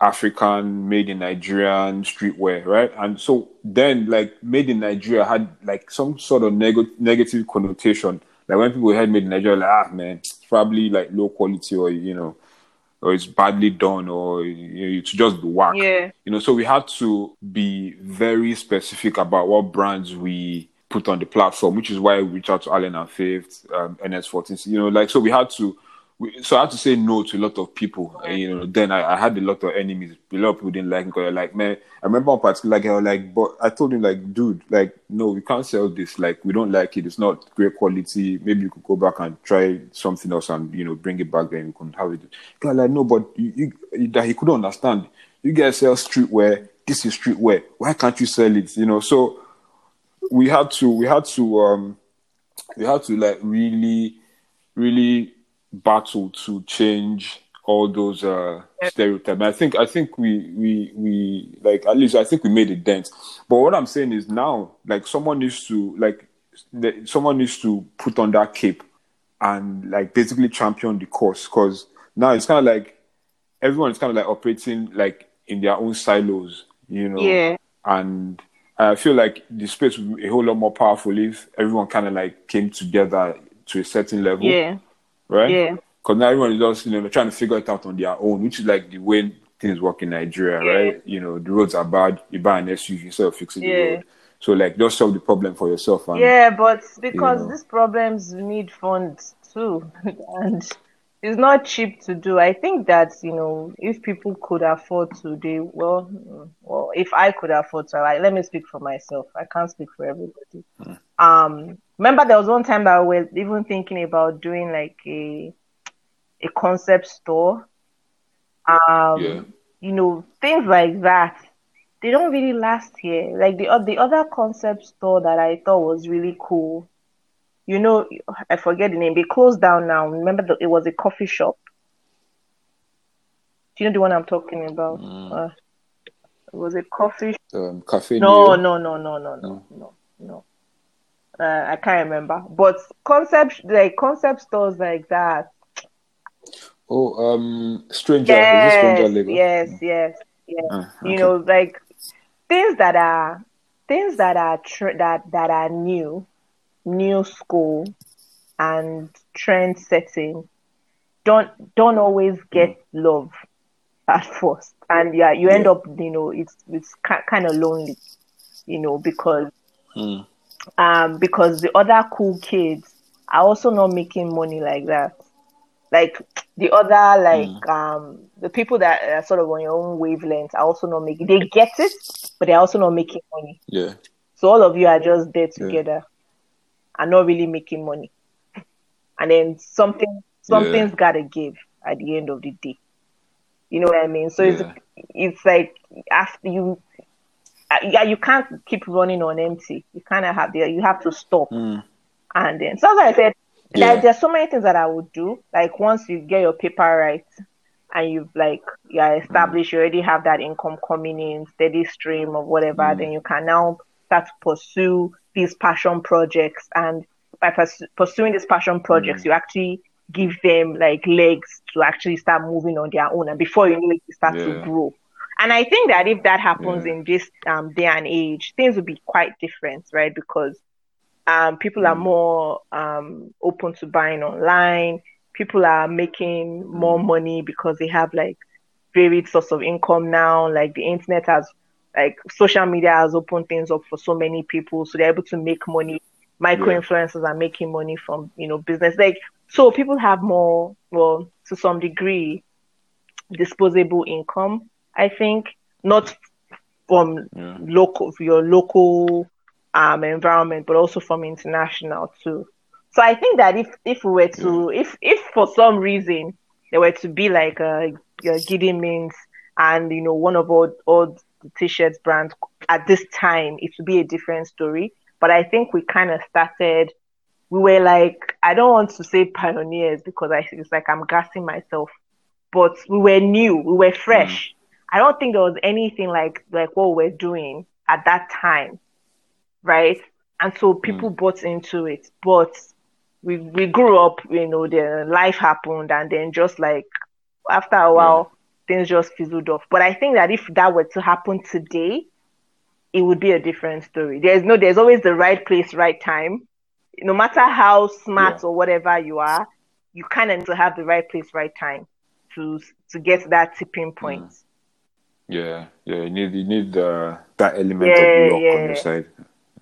African made in Nigerian streetwear, right? And so then like made in Nigeria had like some sort of neg- negative connotation. Like when people heard made in Nigeria, like ah man, it's probably like low quality or you know, or it's badly done or you know, it's just the whack. Yeah. You know, so we had to be very specific about what brands we put on the platform, which is why we reached out to Allen and Fifth, um, NS14. You know, like so we had to. We, so I had to say no to a lot of people. And, you know, then I, I had a lot of enemies. A lot of people didn't like me because they're like, man. I remember one particular guy, like, but I told him like, dude, like, no, we can't sell this. Like, we don't like it. It's not great quality. Maybe you could go back and try something else and you know bring it back. Then we can have it. Guy like, no, but you, you, that he couldn't understand. You guys sell streetwear. This is streetwear. Why can't you sell it? You know, so we had to we had to um we had to like really really battle to change all those uh stereotypes. I think I think we we we like at least I think we made a dent. But what I'm saying is now like someone needs to like the, someone needs to put on that cape and like basically champion the cause because now it's kind of like everyone is kind of like operating like in their own silos, you know. Yeah. And I feel like the space would be a whole lot more powerful if everyone kind of like came together to a certain level, Yeah. right? Yeah. Because now everyone is just you know they're trying to figure it out on their own, which is like the way things work in Nigeria, Yeah. right? You know, the roads are bad. You buy an SUV instead of fixing the road. So like, just solve the problem for yourself. And, Yeah, but because know. these problems need funds too, and it's not cheap to do. I think that you know, if people could afford to, they well, mm, well, if I could afford to, like, let me speak for myself. I can't speak for everybody. Um, remember there was one time that we were even thinking about doing like a a concept store. Um, Yeah. you know, things like that they don't really last here. Like the the other concept store that I thought was really cool. You know, I forget the name. They closed down now. Remember, the, it was a coffee shop. Do you know the one I'm talking about? Uh, it was a coffee. um, cafe. No, no, no, no, no, no, no, no. Uh, I can't remember. But concept like concept stores like that. Oh, um, stranger. It stranger Yes, yes, yes, yes. Ah, you know like things that are things that are tr- that that are new new school and trend setting don't don't always get love at first. And yeah you end Yeah. up you know it's it's kind of lonely you know because Mm. um because the other cool kids are also not making money like that. Like the other like um the people that are sort of on your own wavelength are also not making they get it but they're also not making money. Yeah. so all of you are just there together and not really making money and then something something's gotta give at the end of the day you know what i mean so Yeah. it's it's like after you uh, yeah you can't keep running on empty you kind of have there you have to stop Mm. and then so as I said, Yeah. like there's so many things that I would do. Like once you get your paper right and you've like you're established, you already have that income coming in, steady stream of whatever, then you can now start to pursue these passion projects. And by purs- pursuing these passion projects, you actually give them like legs to actually start moving on their own. And before you know it, you start to grow. And I think that if that happens Yeah. in this um, day and age, things will be quite different, right? Because um, people are more um, open to buying online. People are making more money because they have like varied source of income now. Like the internet has, like social media has opened things up for so many people, so they're able to make money. Micro Yeah. influencers are making money from you know business. Like so, people have more. Well, to some degree, disposable income. I think not from Yeah. local your local um environment, but also from international too. So I think that if if we were to if if for some reason there were to be like a, a Giddy Means and you know one of all all the t-shirts brand at this time, it would be a different story. But I think we kind of started. We were like, I don't want to say pioneers because I it's like I'm gassing myself, but we were new, we were fresh. Mm. I don't think there was anything like like what we're doing at that time, right? And so people mm. bought into it, but we we grew up, you know, the life happened, and then just like after a while. Things just fizzled off. But I think that if that were to happen today, it would be a different story. There's no, there's always the right place, right time. No matter how smart yeah. or whatever you are, you kind of need to have the right place, right time to to get that tipping point. Mm. Yeah, yeah, you need you need uh, that element yeah, of luck yeah. on your side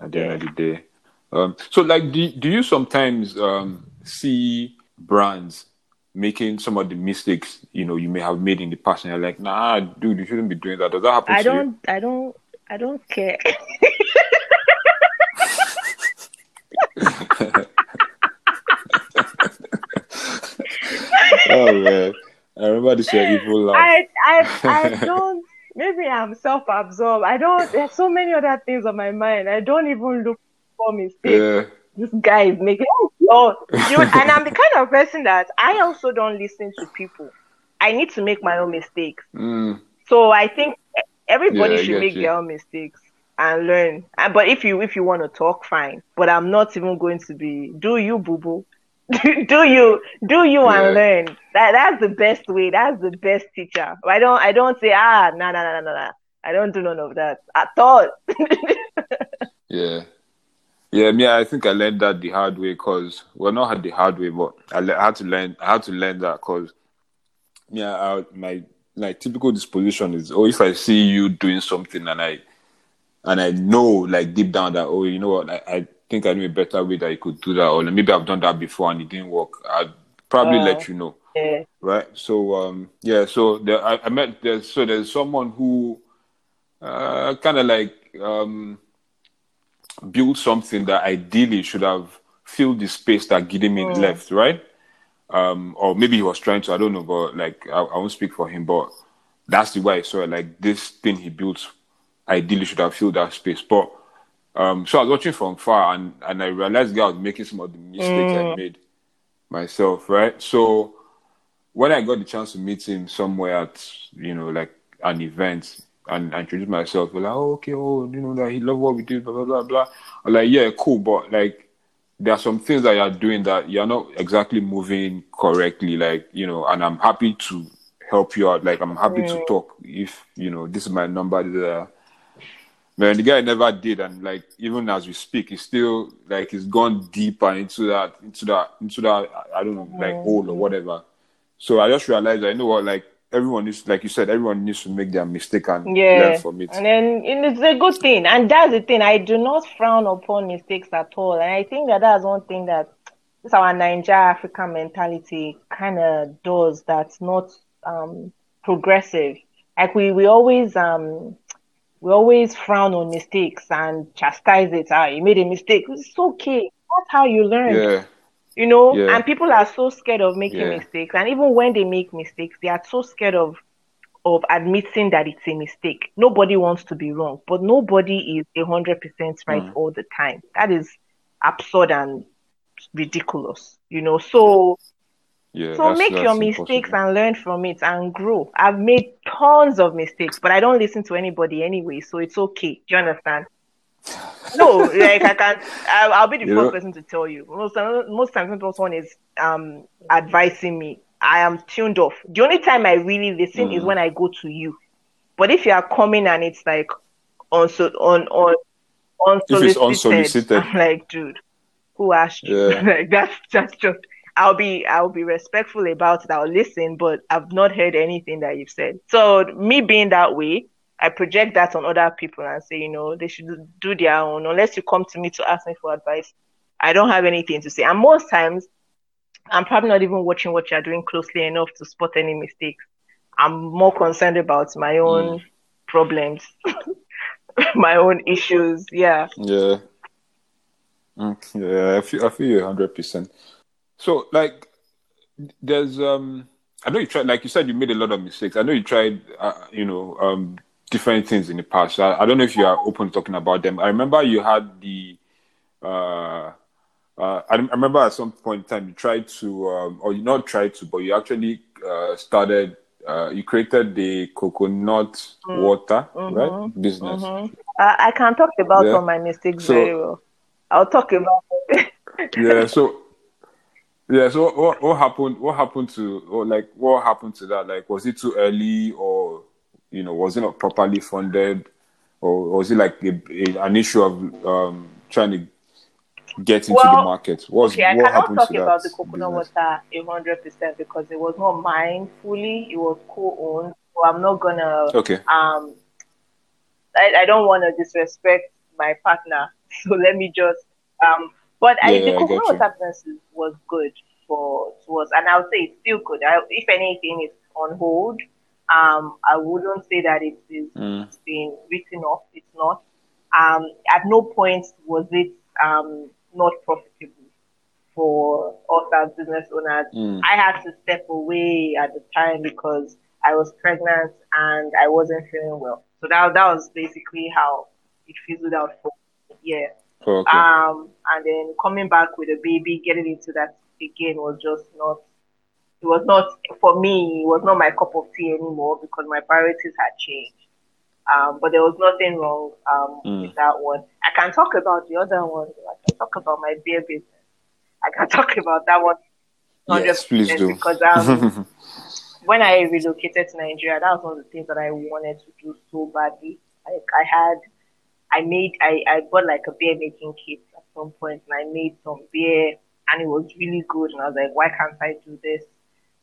at the end of the day. Um, so, like, do do you sometimes um, see brands making some of the mistakes you know you may have made in the past, and you're like, nah, dude, you shouldn't be doing that. Does that happen? I don't. You? I don't. I don't care. oh man. I remember this your evil laugh. I, I, I don't. Maybe I'm self-absorbed. I don't. There's so many other things on my mind. I don't even look for mistakes. Yeah. This guy is making. Oh, you, and I'm the kind of person that I also don't listen to people. I need to make my own mistakes. Mm. So I think everybody yeah, should make you. their own mistakes and learn. But if you if you want to talk, fine. But I'm not even going to be. Do you, boo boo? do you do you yeah. and learn that that's the best way that's the best teacher i don't i don't say ah no no no no no i don't do none of that at all yeah yeah me i think i learned that the hard way because well not had the hard way but i, le- I had to learn i had to learn that because yeah I, my like typical disposition is oh if i see you doing something and i and i know like deep down that oh you know what I, I think I knew a better way that you could do that, or maybe I've done that before and it didn't work, I'd probably uh, let you know. Yeah. Right. So um, yeah. So there, I, I met there's so there's someone who uh, kind of like um, built something that ideally should have filled the space that Gideon mm. left, right? Um, or maybe he was trying to. I don't know, but like I, I won't speak for him, but that's the way I saw it. Like this thing he built ideally should have filled that space, but um, so I was watching from far and, and I realized I was making some of the mistakes mm. I made myself, right? So when I got the chance to meet him somewhere at, you know, like an event and I introduced myself, we're like, oh, okay, oh, you know, that he love what we do, blah, blah, blah, blah. I'm like, yeah, cool, but like, there are some things that you're doing that you're not exactly moving correctly, like, you know, and I'm happy to help you out. Like, I'm happy to talk if, you know, this is my number, Man, the guy never did, and like even as we speak, he's still like he's gone deeper into that, into that, into that. I don't know, like hole or whatever. So I just realized, I know what, like everyone needs, like you said, everyone needs to make their mistake and yeah. learn from it. And then it's a good thing, and that's the thing. I do not frown upon mistakes at all, and I think that that's one thing that this our Niger African mentality kind of does. That's not um progressive. Like we we always um we always frown on mistakes and chastise it. Ah, you made a mistake. It's okay. That's how you learn. Yeah. You know, yeah. and people are so scared of making yeah. mistakes. And even when they make mistakes, they are so scared of of admitting that it's a mistake. Nobody wants to be wrong, but nobody is a hundred percent right mm. all the time. That is absurd and ridiculous. You know, so yeah, so make your mistakes impossible. and learn from it and grow. I've made tons of mistakes, but I don't listen to anybody anyway, so it's okay. Do you understand? No, like I can't. I'll, I'll be the first person to tell you. Most most times when someone is um advising me, I am tuned off. The only time I really listen mm. is when I go to you. But if you are coming and it's like on so on on unsolicited, if it's unsolicited, I'm like, dude, who asked you? Yeah. like that's that's just I'll be I'll be respectful about it. I'll listen, but I've not heard anything that you've said. So me being that way, I project that on other people and say, you know, they should do their own. Unless you come to me to ask me for advice, I don't have anything to say. And most times, I'm probably not even watching what you're doing closely enough to spot any mistakes. I'm more concerned about my own mm. problems, my own issues. Yeah. Yeah. Mm, yeah, I feel I feel you hundred percent. So like there's um I know you tried, like you said, you made a lot of mistakes. I know you tried, uh, you know, um, different things in the past. I, I, don't know if you are open to talking about them. I remember you had the, uh, uh, I, remember at some point in time you tried to, um, or you not tried to, but you actually uh, started, uh, you created the coconut mm. water, mm-hmm. right? Business. Mm-hmm. I can talk about yeah. my mistakes so, very well. I'll talk about it. yeah, so yeah, so what, what happened? What happened to, or like, what happened to that? Like, was it too early, or you know, was it not properly funded, or was it like a, a, an issue of um, trying to get into well, the market? What, okay, I cannot talk about the coconut business? water hundred percent because it was not mine fully; it was co-owned. So I'm not gonna. Okay. Um, I, I don't want to disrespect my partner, so let me just um but yeah, I, the coconut water business was good for was, and I would say it's still good. I, if anything, it's on hold. Um, I wouldn't say that it is mm. it's been written off. It's not. Um, at no point was it um, not profitable for us as business owners. Mm. I had to step away at the time because I was pregnant and I wasn't feeling well. So that that was basically how it fizzled out for yeah. Oh, okay. Um, and then coming back with a baby, getting into that again was just not. It was not for me. It was not my cup of tea anymore because my priorities had changed. Um, but there was nothing wrong um, mm. with that one. I can talk about the other one. I can talk about my beer business. I can talk about that one. Yes, please do. Because um, when I relocated to Nigeria, that was one of the things that I wanted to do so badly. Like I had I made I, I bought like a beer making kit at some point and I made some beer and it was really good and I was like, why can't I do this?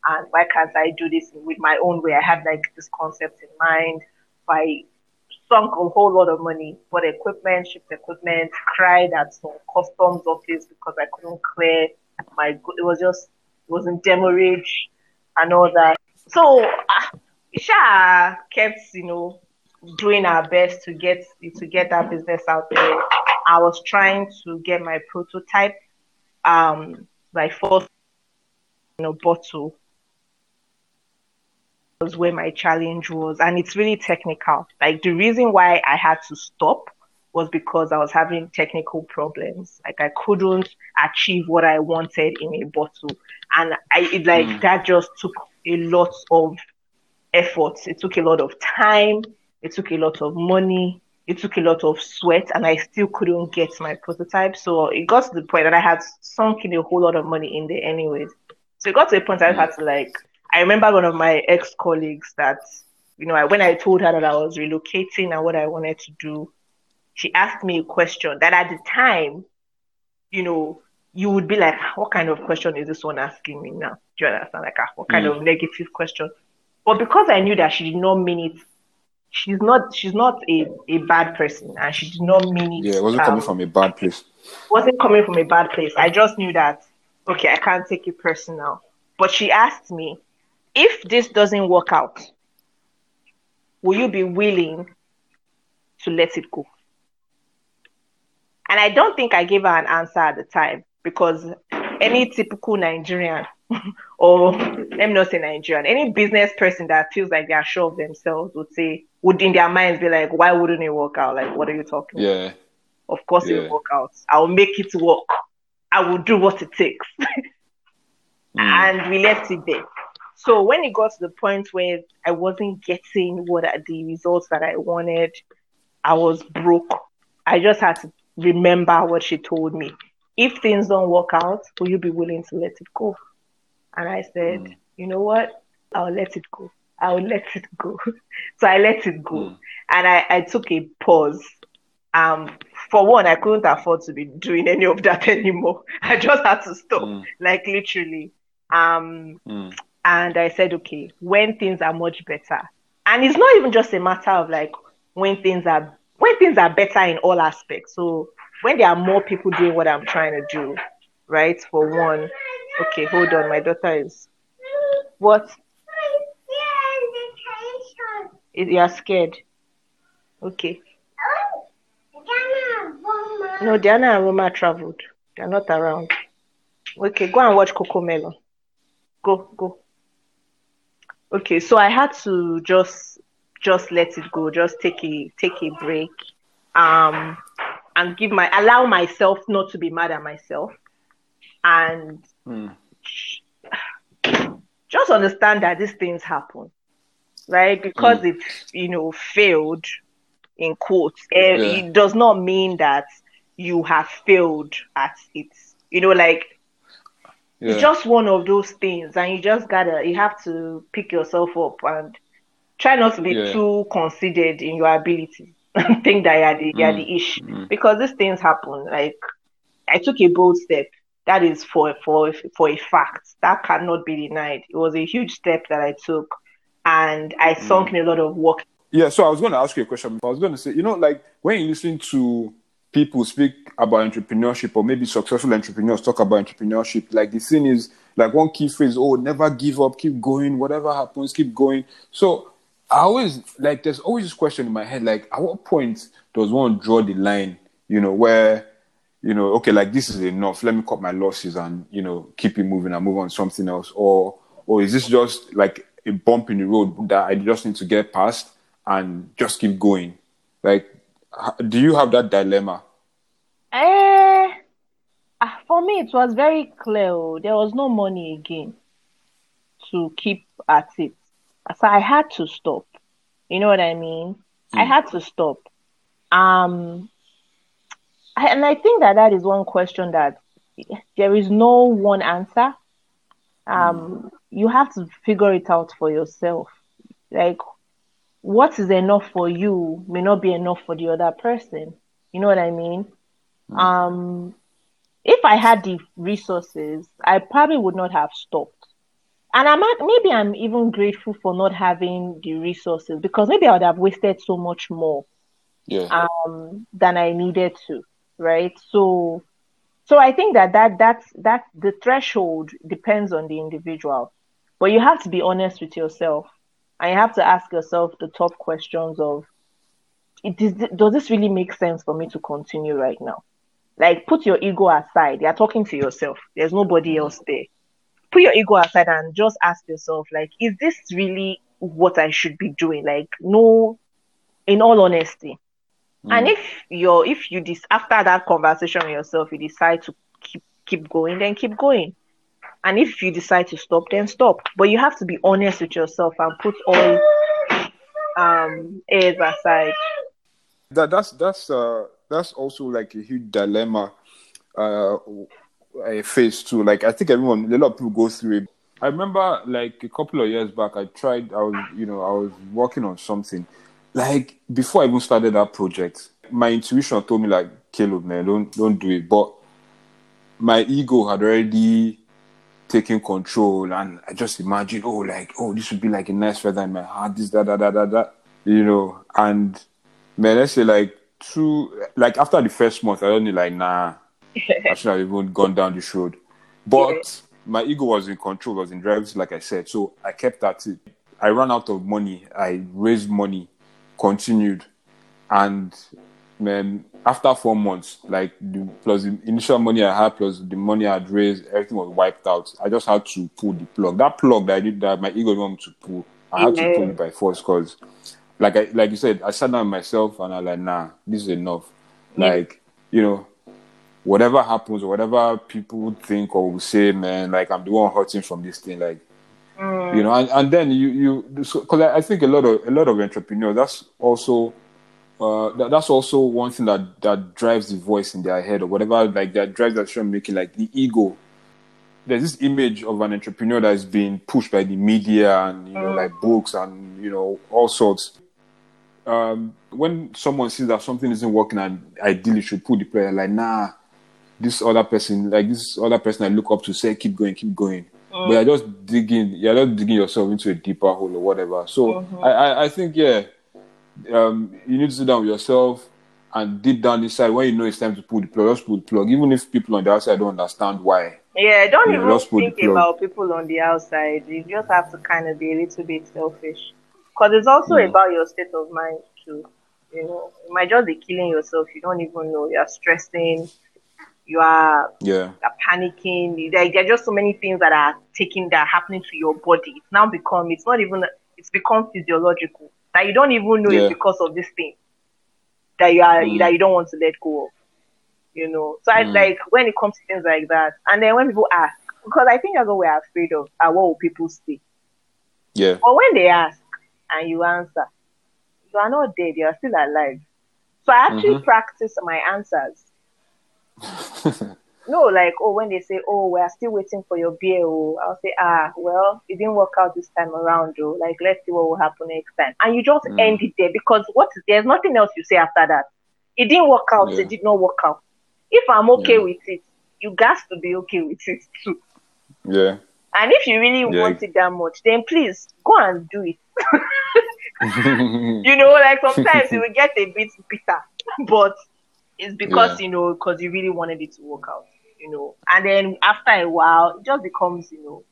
And why can't I do this with my own way? I had like this concept in mind. I sunk a whole lot of money, bought equipment, shipped equipment, cried at some customs office because I couldn't clear my it was just it was in demurrage and all that. So uh, Isha kept, you know, doing our best to get to get that business out there. I was trying to get my prototype, um, my first you know, bottle was where my challenge was, and it's really technical. Like the reason why I had to stop was because I was having technical problems. Like I couldn't achieve what I wanted in a bottle, and I it, like mm. that just took a lot of effort. It took a lot of time it took a lot of money. It took a lot of sweat, and I still couldn't get my prototype. So it got to the point that I had sunk in a whole lot of money in there, anyways. So it got to a point I had to like. I remember one of my ex colleagues that, you know, when I told her that I was relocating and what I wanted to do, she asked me a question that at the time, you know, you would be like, what kind of question is this one asking me now? Do you understand? Like, ah, what kind mm. of negative question? But because I knew that she did not mean it she's not she's not a, a bad person and she did not mean it. Yeah, it wasn't um, coming from a bad place. Wasn't coming from a bad place. I just knew that okay, I can't take it personal. But she asked me, if this doesn't work out, will you be willing to let it go? And I don't think I gave her an answer at the time because any typical Nigerian or let me not say Nigerian, any business person that feels like they are sure of themselves would say, would in their minds be like, why wouldn't it work out? Like, what are you talking yeah. about? Of course yeah. it will work out. I'll make it work. I will do what it takes. mm. And we left it there. So when it got to the point where I wasn't getting what I, the results that I wanted, I was broke. I just had to remember what she told me. If things don't work out, will you be willing to let it go? And I said, mm. you know what? I'll let it go. I'll let it go. so I let it go. Mm. And I, I took a pause. Um, for one, I couldn't afford to be doing any of that anymore. I just had to stop, mm. like literally. Um, mm. And I said, okay, when things are much better, and it's not even just a matter of like when things are when things are better in all aspects. So when there are more people doing what I'm trying to do, right? For one, Okay, hold on. My daughter is. What? You are scared. Okay. No, Diana and Roma traveled. They're not around. Okay, go and watch Cocomelon. Go, go. Okay, so I had to just just let it go, just take a take a break, um, and give my allow myself not to be mad at myself, and Mm. just understand that these things happen, right? Because it you know failed in quotes, eh, Yeah. it does not mean that you have failed at it. You know, like Yeah. it's just one of those things and you just gotta you have to pick yourself up and try not to be Yeah. too considered in your ability and think that you're the, you're Mm, the ish mm. because these things happen like i took a bold step that is for for for a fact that cannot be denied it was a huge step that i took and i sunk Mm. in a lot of work Yeah, so I was going to ask you a question. I was going to say, you know, like when you listen to people speak about entrepreneurship or maybe successful entrepreneurs talk about entrepreneurship, like the thing is, like one key phrase, oh, never give up, keep going, whatever happens, keep going. So I always, like, there's always this question in my head, like, at what point does one draw the line, you know, where, you know, okay, like this is enough, let me cut my losses and, you know, keep it moving and move on something else? Or, or is this just like a bump in the road that I just need to get past and just keep going? Like, do you have that dilemma? Eh, ah, for me, it was very clear. oh, There was no money again to keep at it. So I had to stop. You know what I mean? I had to stop. Um, I, and I think that that is one question that there is no one answer. Um, you have to figure it out for yourself. Like, what is enough for you may not be enough for the other person. You know what I mean? Um, if I had the resources, I probably would not have stopped. And I'm at, maybe I'm even grateful for not having the resources because maybe I would have wasted so much more Yeah. um, than I needed to, right? So, so I think that that that's that the threshold depends on the individual, but you have to be honest with yourself, and you have to ask yourself the tough questions of, it is, does this really make sense for me to continue right now? Like, put your ego aside. You're talking to yourself. There's nobody else there. Put your ego aside and just ask yourself, like, is this really what I should be doing? Like, no, in all honesty. Mm. And if you're if you dis after that conversation with yourself, you decide to keep keep going, then keep going. And if you decide to stop, then stop. But you have to be honest with yourself and put all um airs aside. that that's that's uh that's also like a huge dilemma uh I face too. Like I think everyone a lot of people go through it. I remember like a couple of years back I tried I was you know, I was working on something. Like before I even started that project, my intuition told me like Caleb man, don't don't do it. But my ego had already taken control and I just imagine, oh like, oh this would be like a nice feather in my heart, this, that, that, that, that, that you know, and man, let's say like two, like after the first month, I only like, nah, I should have even gone down this road. But my ego was in control, was in drives, like I said. So I kept at it. I ran out of money. I raised money, continued. And man, after four months, like the, plus the initial money I had, plus the money I had raised, everything was wiped out. I just had to pull the plug. That plug that I did, that my ego didn't want to pull, I had to pull it by force because, like I, like you said, I sat down myself and I was like, nah, this is enough. Like, you know, whatever happens or whatever people think or will say, man, like I'm the one hurting from this thing, like mm. you know, and, and then you you because I, I think a lot of a lot of entrepreneurs that's also uh that, that's also one thing that that drives the voice in their head or whatever like that drives that decision making like the ego. There's this image of an entrepreneur that is being pushed by the media and you know like books and you know all sorts um, when someone sees that something isn't working and ideally should pull the player, like, nah, this other person, like this other person I look up to say, keep going, keep going. But you're just digging, you're just digging yourself into a deeper hole or whatever. So I, I, I think, yeah, um, you need to sit down with yourself and deep down inside, when you know it's time to pull the plug, just pull the plug. Even if people on the outside don't understand why. Yeah, don't even think about people on the outside. You just have to kind of be a little bit selfish. Because it's also Mm. about your state of mind, too. You know, you might just be killing yourself. You don't even know. You're stressing. You are, Yeah. you're panicking. There, there are just so many things that are taking that are happening to your body. It's now become. It's not even. It's become physiological. That you don't even know Yeah. it's because of this thing that you are Mm. that you don't want to let go of. You know. So I Mm. like when it comes to things like that, and then when people ask, because I think that's what we're afraid of. Uh, what will people say? Yeah. But when they ask and you answer, you are not dead, you are still alive. So I actually Mhm. practice my answers. No, like, oh, when they say, oh, we are still waiting for your beer, oh, I'll say, ah, well, it didn't work out this time around, oh, like, let's see what will happen next time. And you just Mm. end it there because what there's nothing else you say after that. It didn't work out, Yeah. it did not work out. If I'm okay Yeah. with it, you got to be okay with it too. yeah. And if you really Yeah. want it that much, then please go and do it. you know, like sometimes you will get a bit bitter, but it's because Yeah. you know, because you really wanted it to work out, you know. And then after a while, it just becomes, you know,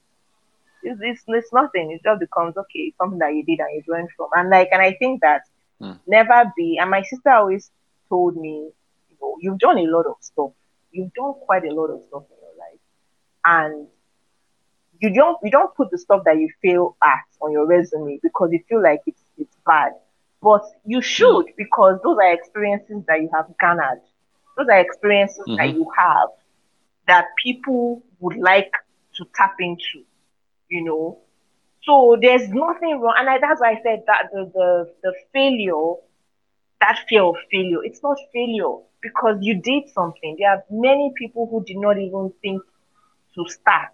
it's, it's, it's nothing. It just becomes okay, something that you did and you learned from. And like, and I think that Hmm. never be. And my sister always told me, you know, you've done a lot of stuff. You've done quite a lot of stuff in your life, and you don't you don't put the stuff that you fail at on your resume because you feel like it's it's bad. But you should because those are experiences that you have garnered. Those are experiences that Mhm. you have that people would like to tap into, you know. So there's nothing wrong, and I, that's why I said that the, the the failure, that fear of failure, it's not failure because you did something. There are many people who did not even think to start.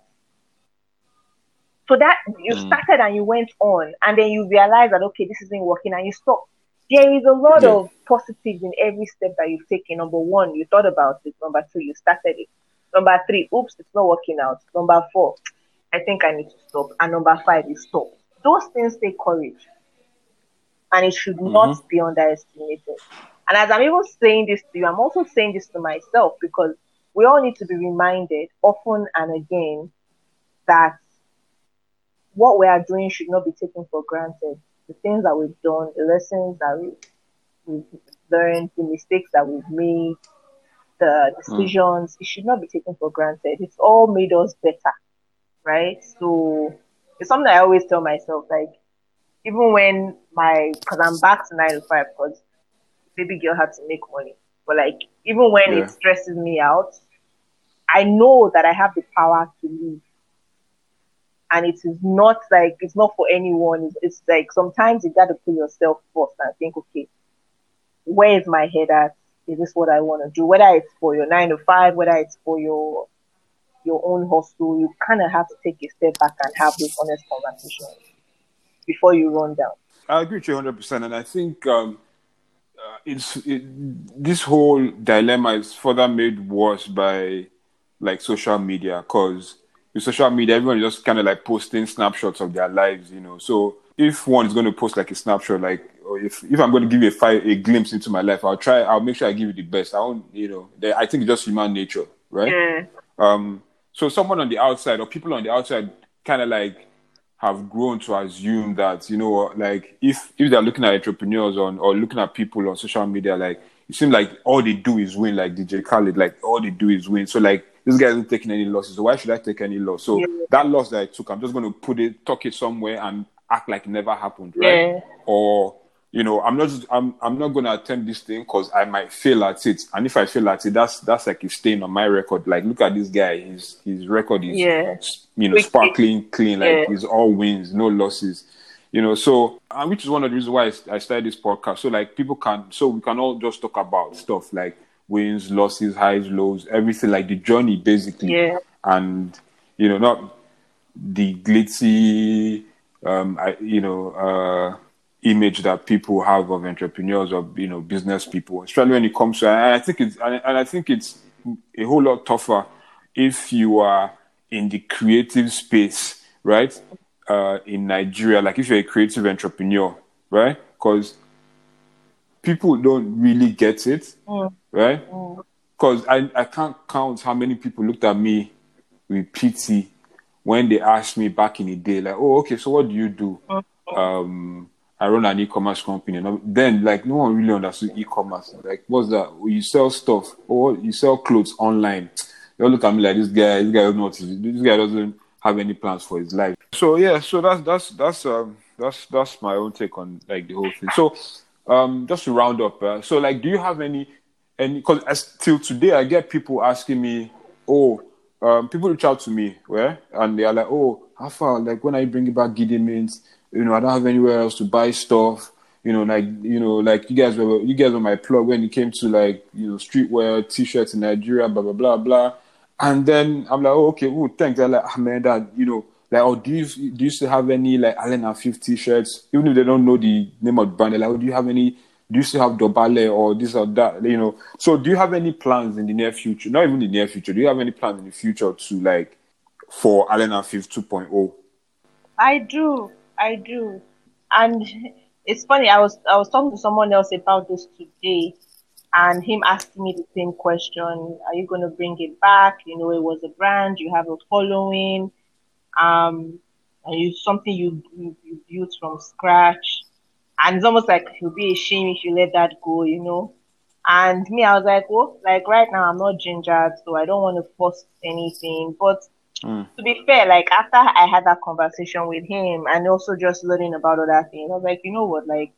So that you Mm. started and you went on, and then you realize that okay, this isn't working, and you stop. There is a lot Yeah. of positives in every step that you've taken. Number one, you thought about it. Number two, you started it. Number three, oops, it's not working out. Number four, I think I need to stop. And number five, you stop. Those things take courage, and it should not be underestimated. And as I'm even saying this to you, I'm also saying this to myself because we all need to be reminded often and again that what we are doing should not be taken for granted. The things that we've done, the lessons that we, we've learned, the mistakes that we've made, the decisions, it should not be taken for granted. It's all made us better, right? So it's something I always tell myself, like, even when my, because I'm back to nine to five, because baby girl had to make money. But like, even when Yeah. it stresses me out, I know that I have the power to leave. And it is not like, it's not for anyone. It's, it's like sometimes you got to put yourself first and think, okay, where is my head at? Is this what I want to do? Whether it's for your nine to five, whether it's for your your own hustle, you kind of have to take a step back and have those honest conversations before you run down. I agree with you 100%. And I think um, uh, it's it, this whole dilemma is further made worse by like social media because with social media, everyone is just kind of like posting snapshots of their lives, you know. So if one is going to post like a snapshot, like, or if, if I'm going to give you a, fi- a glimpse into my life, I'll try, I'll make sure I give you the best. I won't, you know, the- I think it's just human nature, right? Yeah. Um, so someone on the outside or people on the outside kind of like have grown to assume that you know like if if they're looking at entrepreneurs on or looking at people on social media like it seems like all they do is win like DJ Khaled like all they do is win so like this guy isn't taking any losses. So why should I take any loss? So Yeah. that loss that I took I'm just going to put it tuck it somewhere and act like it never happened right? Yeah. or you know i'm not just i'm i'm not going to attempt this thing because i might fail at it. And if i fail at it that's that's like a stain on my record. Like look at this guy. His his record is Yeah. you know sparkling clean. Like Yeah. it's all wins no losses you know? So and which is one of the reasons why I started this podcast. So like people can so we can all just talk about stuff. Like wins losses highs lows everything like the journey basically Yeah. and you know not the glitzy um I, you know uh image that people have of entrepreneurs or you know business people especially when it comes to and i think it's and and i think it's a whole lot tougher if you are in the creative space right uh in nigeria like if you're a creative entrepreneur right because people don't really get it Mm. Right because I, I can't count how many people looked at me with pity when they asked me back in the day, like, oh, okay, so what do you do? Um, I run an e-commerce company. And then, like, no one really understood e-commerce. Like, what's that? You sell stuff or you sell clothes online. They all look at me like this guy. This guy doesn't know what to do. This guy doesn't have any plans for his life. So yeah, so that's that's that's um that's that's my own take on like the whole thing. So um just to round up, uh, so like, do you have any any? Because till today, I get people asking me, oh, um, people reach out to me, where and they are like, oh, how far? Like, when are you bringing back Giddy Mints? you know, I don't have anywhere else to buy stuff. You know, like you know, like you guys were you guys were my plug when it came to like you know streetwear, t-shirts in Nigeria, blah blah blah blah. And then I'm like, oh okay, oh thanks. I'm like, ah man, that you know, like oh do you do you still have any like Allen and Fifth t-shirts? Even if they don't know the name of the brand, like, oh, do you have any? Do you still have Dobale or this or that? You know, so do you have any plans in the near future? Not even the near future. Do you have any plans in the future to like for Allen Fifth 2.0? I do. I do. And it's funny, I was I was talking to someone else about this today and him asking me the same question, are you gonna bring it back? You know, it was a brand, you have a following, um and you something you, you, you built from scratch. And it's almost like you'll be a shame if you let that go, you know. And me, I was like, well, like right now I'm not gingered, so I don't want to force anything. But Mm. To be fair, like after I had that conversation with him and also just learning about other things, I was like, you know what, like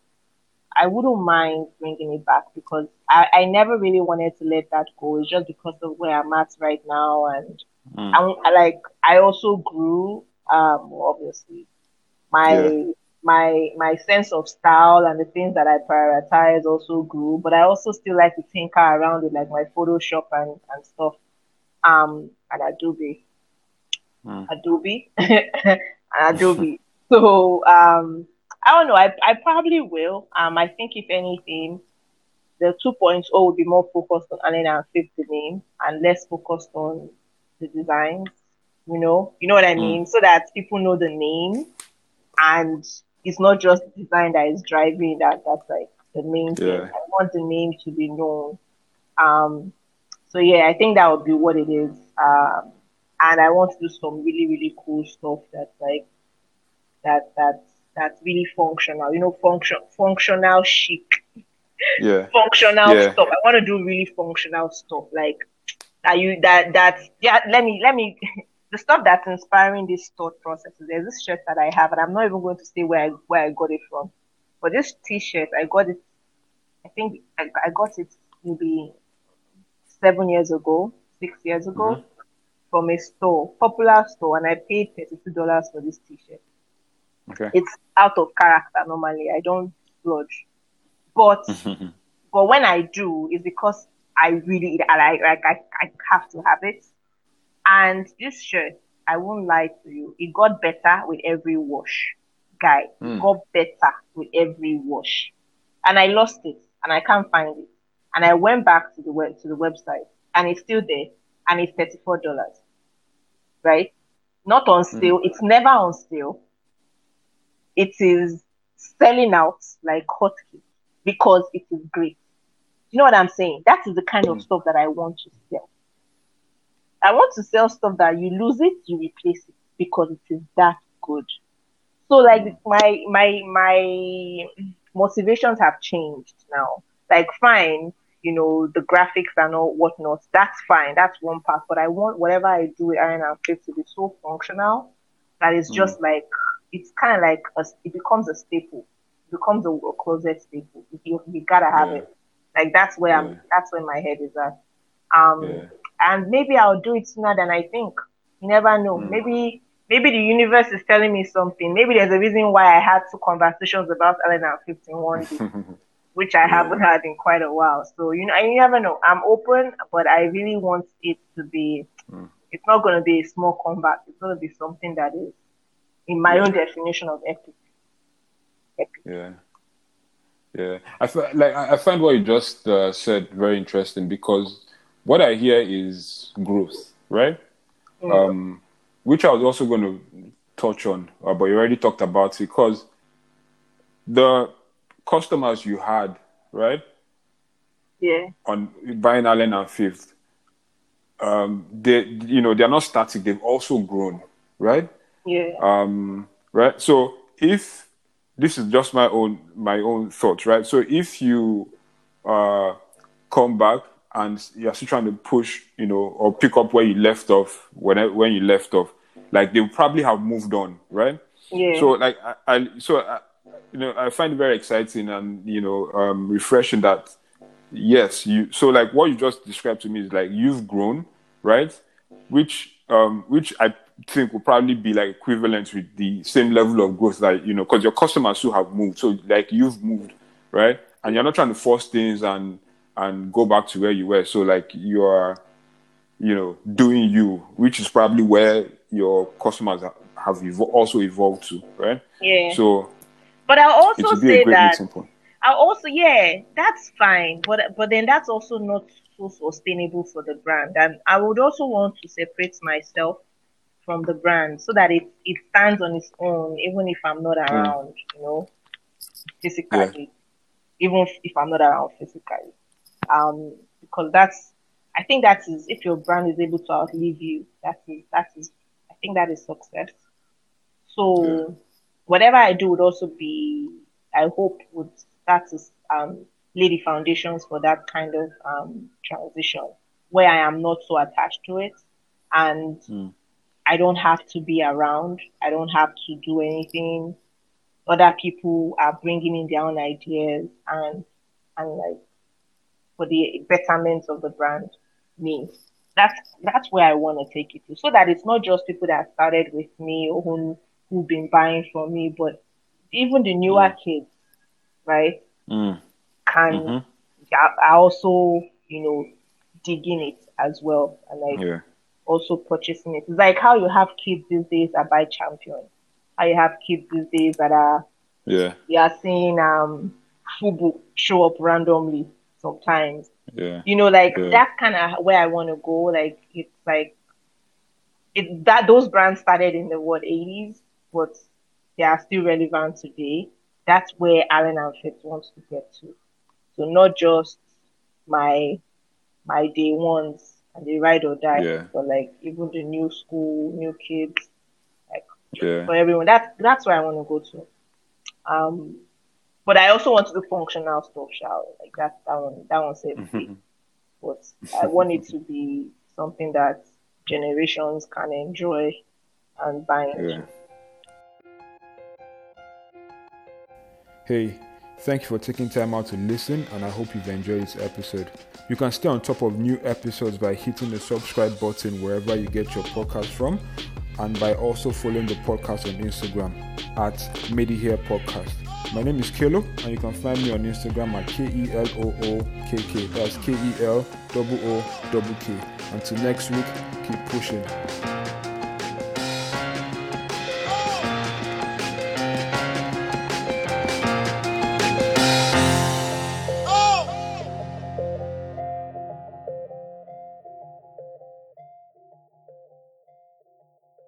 I wouldn't mind bringing it back because I, I never really wanted to let that go. It's just because of where I'm at right now, and mm. I, like I also grew, um, obviously, my yeah. My my sense of style and the things that I prioritize also grew. But I also still like to tinker around with like my Photoshop and and stuff, um, and Adobe mm. Adobe, Adobe. so um, I don't know. I I probably will. Um, I think if anything, the 2.0 points will be more focused on Allen and Fifth the name and less focused on the designs. You know, you know what I hmm. mean, mm. so that people know the name and it's not just design that is driving that. That's like the main yeah. thing. I want the name to be known. Um, so yeah, I think that would be what it is. Um, and I want to do some really really cool stuff that's like that that that's really functional. You know, function functional chic. Yeah. functional yeah. stuff. I want to do really functional stuff like that. You that that yeah. Let me let me. The stuff that's inspiring this thought process is there's this shirt that I have, and I'm not even going to say where I, where I got it from. But this T-shirt, I got it. I think I, I got it maybe seven years ago, six years ago. Mm-hmm from a store, popular store, and I paid $32 for this t-shirt. Okay. It's out of character normally. I don't splurge. But but when I do, it's because I really I like like I, I have to have it. And this shirt, I won't lie to you, it got better with every wash. Guy, mm. got better with every wash. And I lost it and I can't find it. And I went back to the web to the website and it's still there and it's $34, right? Not on hmm. sale. Mm. It's never on sale. It is selling out like hotcakes because it is great. You know what I'm saying? That is the kind mm. of hmm. stuff that I want to sell. I want to sell stuff that you lose it, you replace it because it is that good. So like my my my motivations have changed now. Like fine, you know, the graphics and all whatnot. That's fine. That's one part. But I want whatever I do with Allen and Fifth to be so functional that it's just mm. like it's kind of like a, it becomes a staple. It becomes a, a closet staple. You, you gotta have yeah. it. Like that's where yeah. I'm. That's where my head is at. Um, yeah. And maybe I'll do it sooner than I think. You never know. Mm. Maybe maybe the universe is telling me something. Maybe there's a reason why I had two conversations about and 15 one day. which I haven't had in quite a while. So you know, you never know. I'm open, but I really want it to be. Mm. It's not going to be a small comeback. It's going to be something that is, in my yeah. own definition of epic. epic. Yeah. Yeah, I f- like I find what you just uh, said very interesting because what I hear is growth, right? Mm. Um, which I was also going to touch on, uh, but you already talked about it because the customers you had, right? Yeah. On buying Allen and Fifth, um, they you know they're not static; they've also grown, right? Yeah. Um, right. So if this is just my own my own thoughts, right? So if you uh, come back and you're still trying to push, you know, or pick up where you left off when when you left off, like they probably have moved on, right? Yeah. So like I, I so I, you know I find it very exciting and you know um, refreshing that yes you so like what you just described to me is like you've grown, right? Which um which I think will probably be like equivalent with the same level of growth that you know because your customers who have moved so like you've moved right and you're not trying to force things and and go back to where you were. So like you are you know doing you which is probably where your customers have evo- also evolved to right? Yeah. so but I'll also would be a say that I also yeah, that's fine, but but then that's also not so sustainable for the brand. And I would also want to separate myself from the brand so that it it stands on its own, even if I'm not mm. around, you know, physically, even if, if I'm not around physically. Um, because that's I think that is if your brand is able to outlive you, that is that is I think that is success. So Yeah. whatever I do would also be I hope would start to um, lay the foundations for that kind of um, transition where I am not so attached to it and Mm. I don't have to be around. I don't have to do anything. Other people are bringing in their own ideas and and like for the betterment of the brand. Me, that's that's where I want to take it to, so that it's not just people that started with me or who who've been buying from me, but even the newer kids, right? Mm. Can Mhm. are also you know digging it as well and like yeah also purchasing it. It's like how you have kids these days that buy champion. How you have kids these days that are yeah you are seeing um Fubu show up randomly sometimes. yeah You know, like Yeah. that's kind of where I want to go. Like it's like it that those brands started in the what eighties, but they are still relevant today. That's where Allen and Fifth wants to get to. So not just my my day ones and the ride or die, Yeah. but like even the new school, new kids, like yeah for everyone. That's that's where I want to go to. Um, but I also want to do functional stuff, shall like that that one that one said Mhm. but I want it to be something that generations can enjoy and buy into. Yeah. Hey, thank you for taking time out to listen, and I hope you've enjoyed this episode. You can stay on top of new episodes by hitting the subscribe button wherever you get your podcast from, and by also following the podcast on Instagram at Medi Hair Podcast. My name is Kelo, and you can find me on Instagram at K E L O O K K. That's K E L O O K. Until next week, keep pushing.